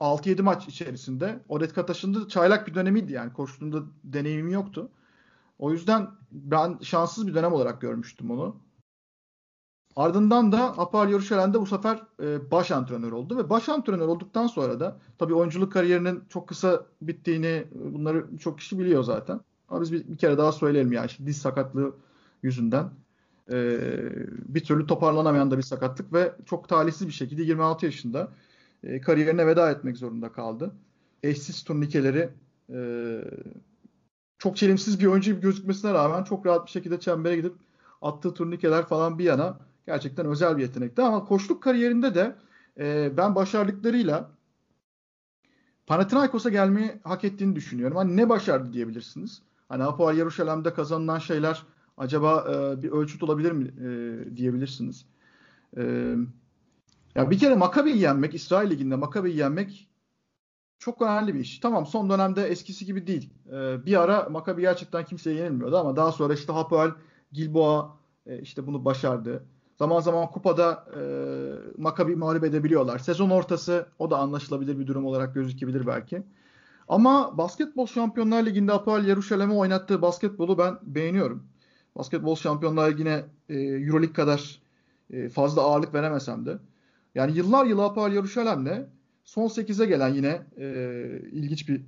6-7 maç içerisinde Odet Kataş'ın da çaylak bir dönemiydi yani koştuğunda deneyimi yoktu. O yüzden ben şanssız bir dönem olarak görmüştüm onu. Ardından da Hapoel Yeruşalayim'de bu sefer e, baş antrenör oldu ve baş antrenör olduktan sonra da tabii oyunculuk kariyerinin çok kısa bittiğini bunları çok kişi biliyor zaten. Ama biz bir, bir kere daha söyleyelim yani işte diz sakatlığı yüzünden e, bir türlü toparlanamayan da bir sakatlık ve çok talihsiz bir şekilde 26 yaşında e, kariyerine veda etmek zorunda kaldı. Eşsiz turnikeleri e, çok çelimsiz bir oyuncu gibi gözükmesine rağmen çok rahat bir şekilde çembere gidip attığı turnikeler falan bir yana gerçekten özel bir yetenekti. Ama koçluk kariyerinde de e, ben başardıklarıyla Panathinaikos'a gelmeyi hak ettiğini düşünüyorum. Hani ne başardı diyebilirsiniz. Hani Apoel Yeruşalim'de kazanılan şeyler acaba e, bir ölçüt olabilir mi e, diyebilirsiniz. E, ya bir kere Makabe'yi yenmek, İsrail Ligi'nde Makabe'yi yenmek çok önemli bir iş. Tamam son dönemde eskisi gibi değil. E, bir ara Makabe gerçekten kimseye yenilmiyordu ama daha sonra işte Hapoel, Gilboa e, işte bunu başardı. Zaman zaman kupada e, Makabi mağlup edebiliyorlar. Sezon ortası o da anlaşılabilir bir durum olarak gözükebilir belki. Ama Basketbol Şampiyonlar Ligi'nde Apoel Yeruşalim'e oynattığı basketbolu ben beğeniyorum. Basketbol Şampiyonlar Ligi'ne e, Euroleague kadar e, fazla ağırlık veremesem de. Yani yıllar yılı Apoel Yeruşalim'le son 8'e gelen yine e, ilginç bir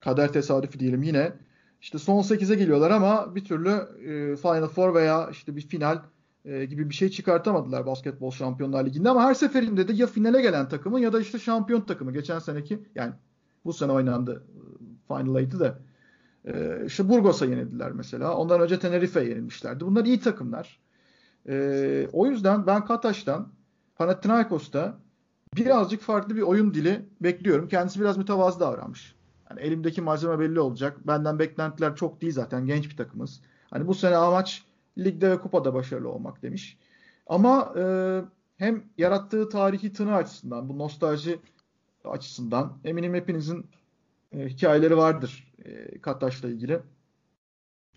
kader tesadüfü diyelim yine. İşte son 8'e geliyorlar ama bir türlü e, Final Four veya işte bir final e, gibi bir şey çıkartamadılar Basketbol Şampiyonlar Ligi'nde ama her seferinde de ya finale gelen takımı ya da işte şampiyon takımı geçen seneki yani bu sene oynandı Final 8'de de e, işte Burgos'a yenildiler mesela. Ondan önce Tenerife'ye yenilmişlerdi. Bunlar iyi takımlar. E, o yüzden ben Kataş'tan Panathinaikos'ta birazcık farklı bir oyun dili bekliyorum. Kendisi biraz mütevazı davranmış. Yani elimdeki malzeme belli olacak. Benden beklentiler çok değil zaten. Genç bir takımız. Hani bu sene amaç ligde ve kupada başarılı olmak demiş. Ama e, hem yarattığı tarihi tını açısından, bu nostalji açısından eminim hepinizin e, hikayeleri vardır e, Kattaş'la ilgili.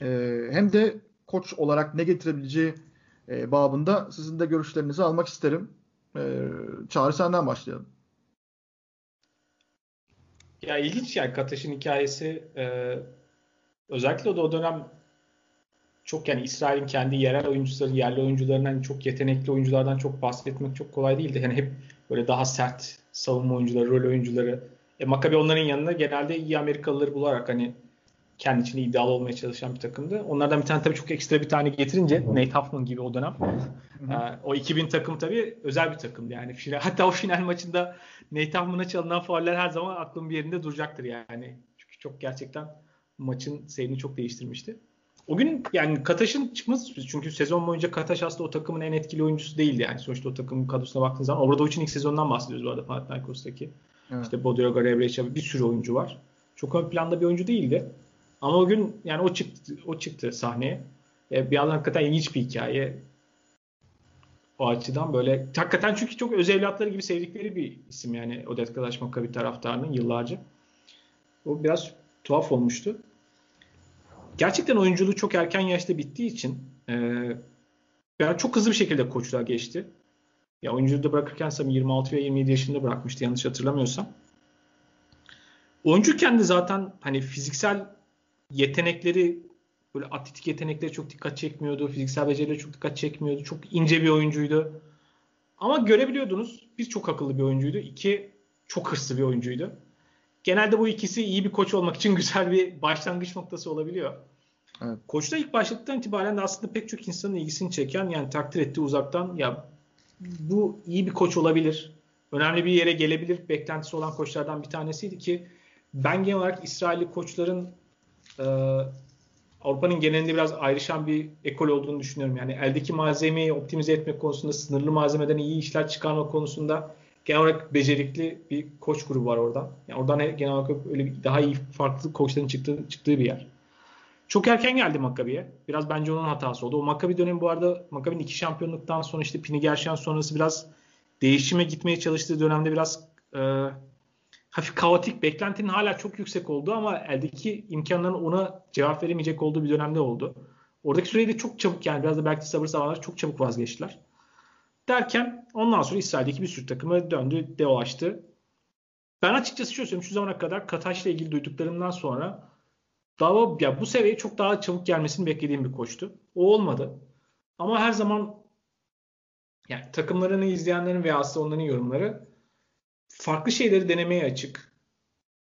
E, hem de koç olarak ne getirebileceği e, babında sizin de görüşlerinizi almak isterim. E, Çağrı senden başlayalım. Ya ilginç yani Kataş'ın hikayesi e, özellikle de o dönem çok yani İsrail'in kendi yerel oyuncuları, yerli oyuncularından çok yetenekli oyunculardan çok bahsetmek çok kolay değildi. Yani hep böyle daha sert savunma oyuncuları, rol oyuncuları. E, Maccabi onların yanında genelde iyi Amerikalıları bularak hani kendi içinde iddialı olmaya çalışan bir takımdı. Onlardan bir tane tabii çok ekstra bir tane getirince Nate Huffman gibi o dönem. Ee, o 2000 takım tabii özel bir takımdı yani. Final, hatta o final maçında Nate Huffman'a çalınan fauller her zaman aklım bir yerinde duracaktır yani. Çünkü çok gerçekten maçın seyrini çok değiştirmişti. O gün yani Kataş'ın çıkması çünkü sezon boyunca Kataş aslında o takımın en etkili oyuncusu değildi yani. Sonuçta o takımın kadrosuna baktığınız zaman Obradovic'in ilk sezonundan bahsediyoruz bu arada Panathinaikos'taki. Evet. İşte Bodiroga, Rebrecha bir sürü oyuncu var. Çok ön planda bir oyuncu değildi. Ama o gün yani o çıktı o çıktı sahneye. E, bir yandan hakikaten ilginç bir hikaye. O açıdan böyle hakikaten çünkü çok öz evlatları gibi sevdikleri bir isim yani Odet Kalaş Makabi taraftarının yıllarca. O biraz tuhaf olmuştu. Gerçekten oyunculuğu çok erken yaşta bittiği için e, yani çok hızlı bir şekilde koçluğa geçti. Ya oyunculuğu da bırakırken sanırım 26 ve 27 yaşında bırakmıştı yanlış hatırlamıyorsam. Oyuncuyken de zaten hani fiziksel yetenekleri böyle atletik yetenekleri çok dikkat çekmiyordu. Fiziksel becerileri çok dikkat çekmiyordu. Çok ince bir oyuncuydu. Ama görebiliyordunuz. Bir çok akıllı bir oyuncuydu. İki çok hırslı bir oyuncuydu. Genelde bu ikisi iyi bir koç olmak için <laughs> güzel bir başlangıç noktası olabiliyor. Evet. Koçta ilk başladıktan itibaren de aslında pek çok insanın ilgisini çeken yani takdir ettiği uzaktan ya bu iyi bir koç olabilir. Önemli bir yere gelebilir beklentisi olan koçlardan bir tanesiydi ki ben genel olarak İsrailli koçların e, Avrupa'nın genelinde biraz ayrışan bir ekol olduğunu düşünüyorum. Yani eldeki malzemeyi optimize etmek konusunda, sınırlı malzemeden iyi işler çıkarma konusunda genel olarak becerikli bir koç grubu var orada. Yani oradan genel olarak öyle daha iyi farklı koçların çıktığı, çıktığı bir yer. Çok erken geldi Maccabi'ye. Biraz bence onun hatası oldu. O Maccabi dönemi bu arada Maccabi'nin iki şampiyonluktan sonra işte Pini Gershon sonrası biraz değişime gitmeye çalıştığı dönemde biraz e, hafif kaotik, beklentinin hala çok yüksek olduğu ama eldeki imkanların ona cevap veremeyecek olduğu bir dönemde oldu. Oradaki süreyi de çok çabuk yani biraz da belki sabır sağlar çok çabuk vazgeçtiler. Derken ondan sonra İsrail'deki bir sürü takımı döndü, dolaştı. Ben açıkçası şöyle söyleyeyim şu zamana kadar Kataş'la ilgili duyduklarımdan sonra daha ya bu seviyeye çok daha çabuk gelmesini beklediğim bir koçtu. O olmadı. Ama her zaman yani takımlarını izleyenlerin veya aslında onların yorumları farklı şeyleri denemeye açık.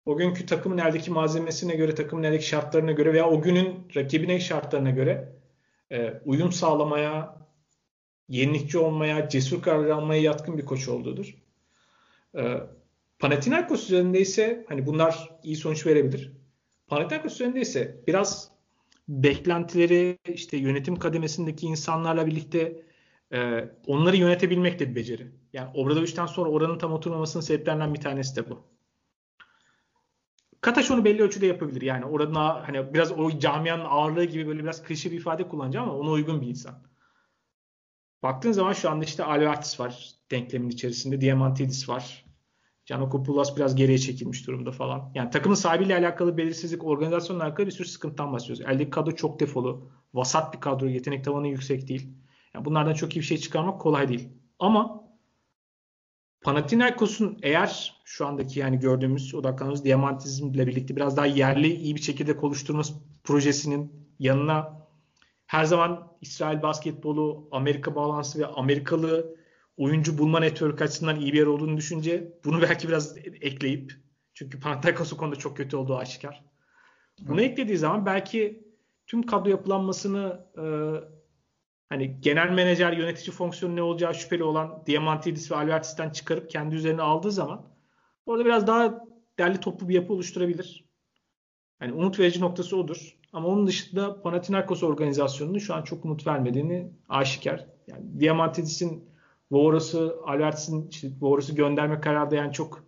O günkü takımın eldeki malzemesine göre, takımın eldeki şartlarına göre veya o günün rakibine şartlarına göre e, uyum sağlamaya, yenilikçi olmaya, cesur karar almaya yatkın bir koç olduğudur. E, Panathinaikos üzerinde ise hani bunlar iyi sonuç verebilir. Panathinaikos üzerinde ise biraz beklentileri işte yönetim kademesindeki insanlarla birlikte e, onları yönetebilmek de bir beceri. Yani Obradovic'den sonra oranın tam oturmamasının sebeplerinden bir tanesi de bu. Kataş onu belli ölçüde yapabilir. Yani orada hani biraz o camianın ağırlığı gibi böyle biraz klişe bir ifade kullanacağım ama ona uygun bir insan. Baktığın zaman şu anda işte Alvarez var denklemin içerisinde. Diamantidis var. Canokopoulos biraz geriye çekilmiş durumda falan. Yani takımın sahibiyle alakalı belirsizlik, organizasyonla alakalı bir sürü sıkıntıdan bahsediyoruz. Eldeki kadro çok defolu. Vasat bir kadro. Yetenek tavanı yüksek değil. Yani bunlardan çok iyi bir şey çıkarmak kolay değil. Ama Panathinaikos'un eğer şu andaki yani gördüğümüz odaklandığımız diamantizmle birlikte biraz daha yerli iyi bir şekilde oluşturması projesinin yanına her zaman İsrail basketbolu, Amerika bağlantısı ve Amerikalı oyuncu bulma network açısından iyi bir yer olduğunu düşünce bunu belki biraz ekleyip çünkü Panathinaikos o konuda çok kötü olduğu aşikar. Bunu Hı. eklediği zaman belki tüm kadro yapılanmasını e, hani genel menajer yönetici fonksiyonu ne olacağı şüpheli olan Diamantidis ve Albertis'ten çıkarıp kendi üzerine aldığı zaman orada biraz daha derli toplu bir yapı oluşturabilir. Hani umut verici noktası odur. Ama onun dışında Panathinaikos organizasyonunun şu an çok umut vermediğini aşikar. Yani Diamantidis'in Voras'ı Albertis'in işte gönderme kararı da yani çok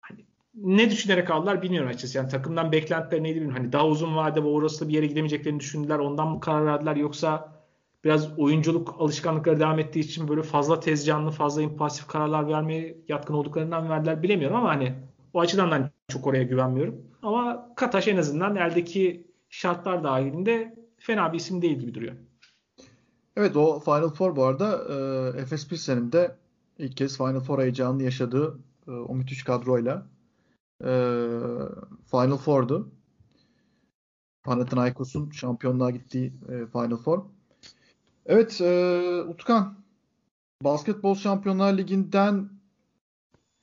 hani ne düşünerek aldılar bilmiyorum açıkçası. Yani takımdan beklentileri neydi bilmiyorum. Hani daha uzun vadede Voras'la bir yere gidemeyeceklerini düşündüler. Ondan mı karar verdiler yoksa biraz oyunculuk alışkanlıkları devam ettiği için böyle fazla tez canlı, fazla impulsif kararlar vermeye yatkın olduklarından verdiler bilemiyorum ama hani o açıdan da çok oraya güvenmiyorum. Ama Kataş en azından eldeki şartlar dahilinde fena bir isim değil gibi duruyor. Evet o Final Four bu arada e, Efes Pilsen'in ilk kez Final Four heyecanını yaşadığı e, o müthiş kadroyla e, Final Four'du. Panathinaikos'un şampiyonluğa gittiği e, Final Four. Evet e, Utkan Basketbol Şampiyonlar Ligi'nden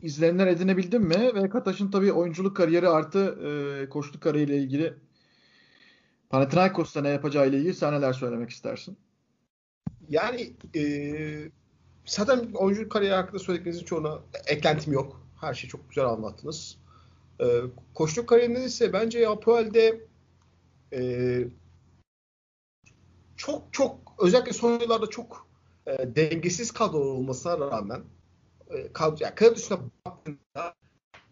izlenimler edinebildin mi? Ve Kataş'ın tabii oyunculuk kariyeri artı e, koçluk kariyeriyle ilgili Panathinaikos'ta ne yapacağı ile ilgili sen neler söylemek istersin? Yani e, zaten oyunculuk kariyeri hakkında söylediklerinizin çoğuna eklentim yok. Her şeyi çok güzel anlattınız. E, koçluk kariyerinde ise bence Apoel'de e, çok çok özellikle son yıllarda çok e, dengesiz kadro olmasına rağmen e, kadro, yani baktığında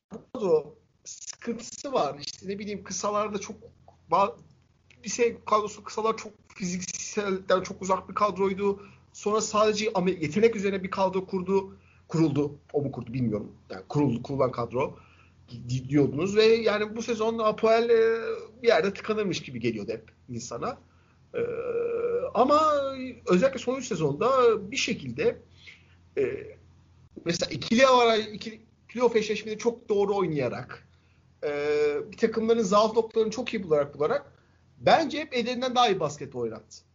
kadro sıkıntısı var. İşte ne bileyim kısalarda çok bir şey kadrosu kısalar çok fizikselden çok uzak bir kadroydu. Sonra sadece yetenek üzerine bir kadro kurdu. Kuruldu. O mu kurdu bilmiyorum. Yani kuruldu, kurulan kadro diyordunuz ve yani bu sezon Apoel e, bir yerde tıkanırmış gibi geliyordu hep insana. Ee, ama özellikle son 3 sezonda bir şekilde e, mesela ikili ara ikili playoff eşleşmede çok doğru oynayarak e, bir takımların zaaf noktalarını çok iyi bularak bularak bence hep ederinden daha iyi basket oynattı.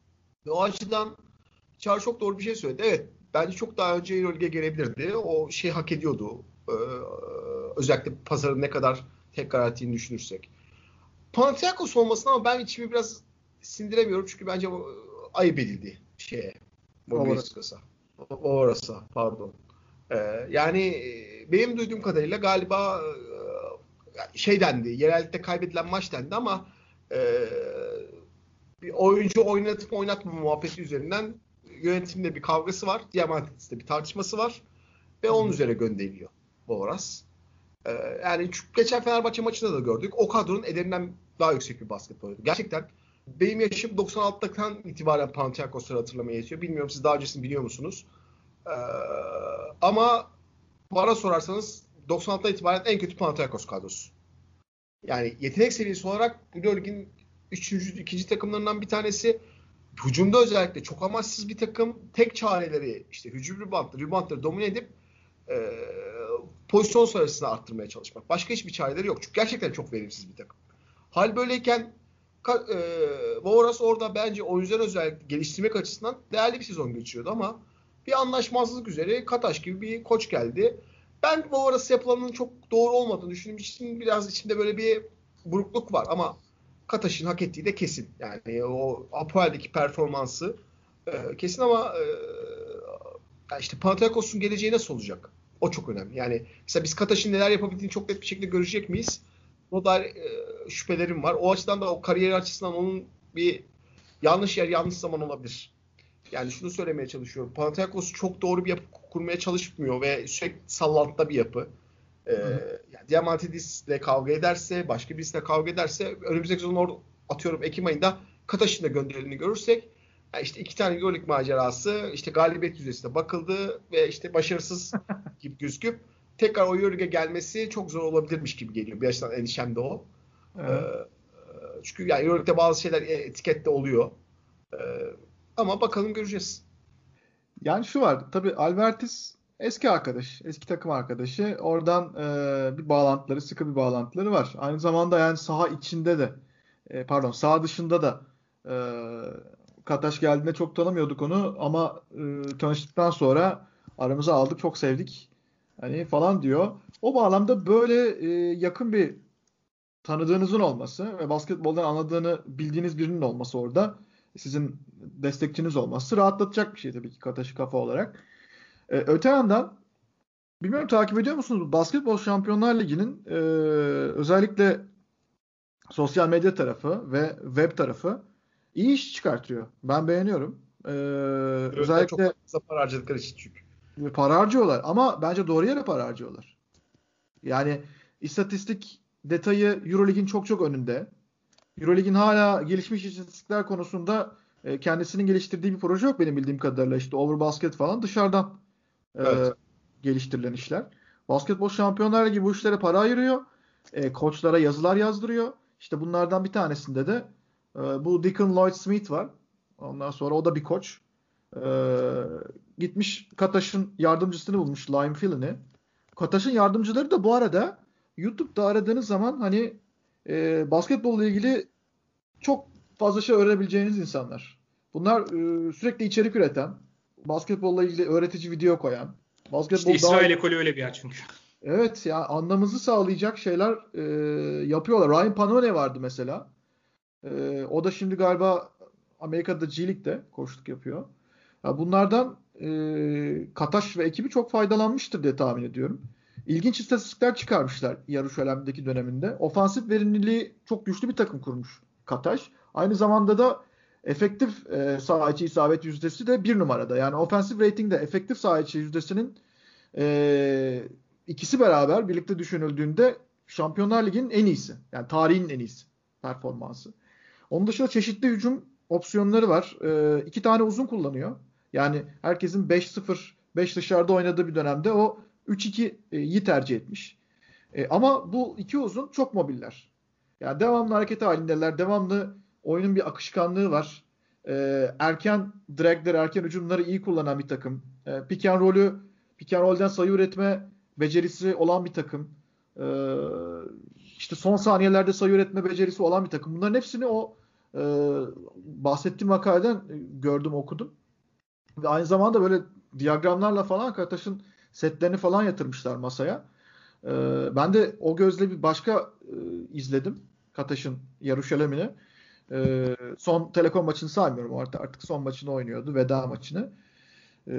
Ve o açıdan Çağrı çok doğru bir şey söyledi. Evet bence çok daha önce Euroleague'e gelebilirdi. O şey hak ediyordu. Ee, özellikle pazarın ne kadar tekrar ettiğini düşünürsek. Panathinaikos olmasına ama ben içimi biraz sindiremiyorum çünkü bence ayıp edildi şeye. Bobriskas'a. Orası pardon. Ee, yani benim duyduğum kadarıyla galiba e, şey dendi, yerellikte kaybedilen maç dendi ama e, bir oyuncu oynatıp oynatma muhabbeti üzerinden yönetimde bir kavgası var. Diamantidis'te bir tartışması var. Ve onun üzerine gönderiliyor Boras. Ee, yani geçen Fenerbahçe maçında da gördük. O kadronun ederinden daha yüksek bir basketbol oynadı. Gerçekten benim yaşım 96'dan itibaren Panathinaikos'ları hatırlamaya yetiyor. Bilmiyorum siz daha öncesini biliyor musunuz? Ee, ama bana sorarsanız 96'dan itibaren en kötü Panathinaikos kadrosu. Yani yetenek seviyesi olarak Euroleague'in 3. ikinci takımlarından bir tanesi. Hücumda özellikle çok amaçsız bir takım. Tek çareleri işte hücum reboundları, reboundları domine edip e, pozisyon sayısını arttırmaya çalışmak. Başka hiçbir çareleri yok. Çünkü gerçekten çok verimsiz bir takım. Hal böyleyken e, orada bence oyuncular özellikle geliştirmek açısından değerli bir sezon geçiriyordu ama bir anlaşmazlık üzere Kataş gibi bir koç geldi. Ben Vovaras'ı yapılanın çok doğru olmadığını düşündüğüm için biraz içinde böyle bir burukluk var ama Kataş'ın hak ettiği de kesin. Yani o Apoel'deki performansı e, kesin ama e, işte Panathinaikos'un geleceği nasıl olacak? O çok önemli. Yani mesela biz Kataş'ın neler yapabildiğini çok net bir şekilde görecek miyiz? O da e, şüphelerim var. O açıdan da o kariyer açısından onun bir yanlış yer, yanlış zaman olabilir. Yani şunu söylemeye çalışıyorum. Panathinaikos çok doğru bir yapı kurmaya çalışmıyor ve sürekli sallantıda bir yapı. Ee, Diamantidis'le kavga ederse, başka birisiyle kavga ederse önümüzdeki sezon atıyorum Ekim ayında Kataş'ın da gönderilini görürsek yani işte iki tane Euroleague macerası işte galibiyet yüzdesine bakıldı ve işte başarısız <laughs> gibi gözüküp tekrar o Euroleague'e gelmesi çok zor olabilirmiş gibi geliyor. Bir açıdan endişem de o. Evet. Ee, çünkü yani Euroleague'de bazı şeyler etikette oluyor. Ee, ama bakalım göreceğiz. Yani şu var. Tabii Albertis eski arkadaş, eski takım arkadaşı. Oradan e, bir bağlantıları, sıkı bir bağlantıları var. Aynı zamanda yani saha içinde de e, pardon, saha dışında da e, Kataş geldiğinde çok tanımıyorduk onu ama e, tanıştıktan sonra aramıza aldık, çok sevdik. Hani falan diyor. O bağlamda böyle e, yakın bir tanıdığınızın olması ve basketboldan anladığını bildiğiniz birinin olması orada sizin destekçiniz olması rahatlatacak bir şey tabii ki Kataşı kafa olarak. Ee, öte yandan bilmiyorum takip ediyor musunuz? Basketbol Şampiyonlar Ligi'nin e, özellikle sosyal medya tarafı ve web tarafı iyi iş çıkartıyor. Ben beğeniyorum. Ee, özellikle çok para harcadıkları için çünkü. Para harcıyorlar ama bence doğru yere para harcıyorlar. Yani istatistik detayı Eurolig'in çok çok önünde. Eurolig'in hala gelişmiş istatistikler konusunda e, kendisinin geliştirdiği bir proje yok benim bildiğim kadarıyla. İşte Overbasket falan dışarıdan e, evet. geliştirilen işler. Basketbol şampiyonlar gibi bu işlere para ayırıyor. E, koçlara yazılar yazdırıyor. İşte bunlardan bir tanesinde de e, bu Deacon Lloyd Smith var. Ondan sonra o da bir koç. E, gitmiş Kataş'ın yardımcısını bulmuş Lime Fillin'i. Kataş'ın yardımcıları da bu arada YouTube'da aradığınız zaman hani e, basketbolla ilgili çok fazla şey öğrenebileceğiniz insanlar. Bunlar e, sürekli içerik üreten, basketbolla ilgili öğretici video koyan, basketbol işte İsrail daha... ekolü öyle bir yer çünkü. Evet ya anlamımızı sağlayacak şeyler e, yapıyorlar. Ryan Panone vardı mesela. E, o da şimdi galiba Amerika'da G League'de koçluk yapıyor. Ya bunlardan e, Kataş ve ekibi çok faydalanmıştır diye tahmin ediyorum. İlginç istatistikler çıkarmışlar Yaruşalem'deki döneminde. Ofansif verimliliği çok güçlü bir takım kurmuş Kataş. Aynı zamanda da efektif e, içi isabet yüzdesi de bir numarada. Yani ofensif ratingde efektif saha içi yüzdesinin e, ikisi beraber birlikte düşünüldüğünde Şampiyonlar Ligi'nin en iyisi. Yani tarihin en iyisi performansı. Onun dışında çeşitli hücum opsiyonları var. E, iki tane uzun kullanıyor. Yani herkesin 5-0 5 dışarıda oynadığı bir dönemde o 3-2'yi tercih etmiş. E, ama bu iki uzun çok mobiller. Yani devamlı hareket halindeler. Devamlı oyunun bir akışkanlığı var. E, erken dragleri, erken hücumları iyi kullanan bir takım. E, pick and roll'ü, pick and roll'den sayı üretme becerisi olan bir takım. E, işte son saniyelerde sayı üretme becerisi olan bir takım. Bunların hepsini o e, bahsettiğim makaleden gördüm, okudum. Ve aynı zamanda böyle diyagramlarla falan Kartaş'ın setlerini falan yatırmışlar masaya. E, ben de o gözle bir başka e, izledim. Kataş'ın Yaruşalem'ini. E, son Telekom maçını saymıyorum. Artık, artık son maçını oynuyordu. Veda maçını. E,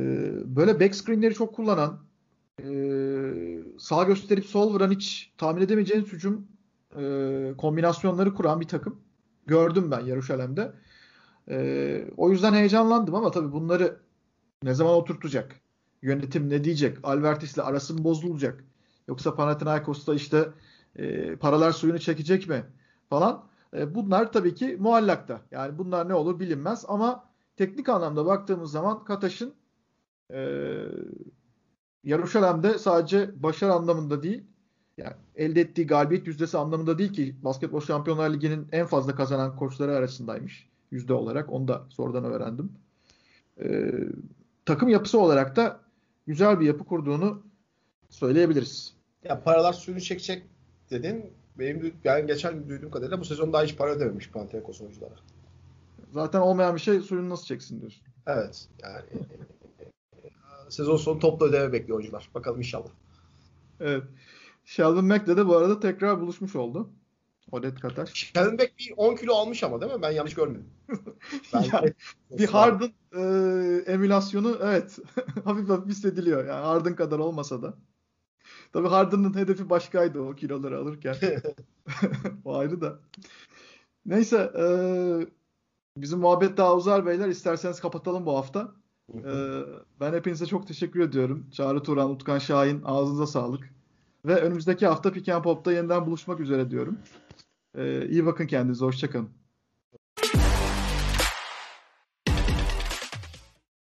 böyle back screenleri çok kullanan e, sağ gösterip sol vuran hiç tahmin edemeyeceğiniz hücum e, kombinasyonları kuran bir takım. Gördüm ben Yaruşalem'de. E, o yüzden heyecanlandım ama tabii bunları ne zaman oturtacak? Yönetim ne diyecek? Albertis'le arası mı bozulacak? Yoksa Panathinaikos'ta işte e, paralar suyunu çekecek mi? Falan. E, bunlar tabii ki muallakta. Yani bunlar ne olur bilinmez ama teknik anlamda baktığımız zaman Kataş'ın e, Yaruşalem'de sadece başarı anlamında değil yani elde ettiği galibiyet yüzdesi anlamında değil ki Basketbol Şampiyonlar Ligi'nin en fazla kazanan koçları arasındaymış yüzde olarak. Onu da sonradan öğrendim. Ee, takım yapısı olarak da güzel bir yapı kurduğunu söyleyebiliriz. Ya paralar suyunu çekecek dedin. Benim yani geçen duyduğum kadarıyla bu sezon daha hiç para ödememiş Panathinaikos oyunculara. Zaten olmayan bir şey suyunu nasıl çeksin diyorsun. Evet. Yani sezon sonu toplu ödeme bekliyor oyuncular. Bakalım inşallah. Evet. Sheldon Mack'le de bu arada tekrar buluşmuş oldu. Odet Kataş. Sheldon Mack bir 10 kilo almış ama değil mi? Ben yanlış görmedim. <laughs> ben yani, bir Harden e, emülasyonu evet <laughs> hafif hafif hissediliyor. Yani Harden kadar olmasa da. Tabii Harden'ın hedefi başkaydı o kiloları alırken. <laughs> o ayrı da. Neyse e, bizim muhabbet daha uzar beyler. İsterseniz kapatalım bu hafta. e, ben hepinize çok teşekkür ediyorum. Çağrı Turan, Utkan Şahin ağzınıza sağlık. Ve önümüzdeki hafta Pick and Pop'ta yeniden buluşmak üzere diyorum. E, iyi bakın kendinize. Hoşçakalın.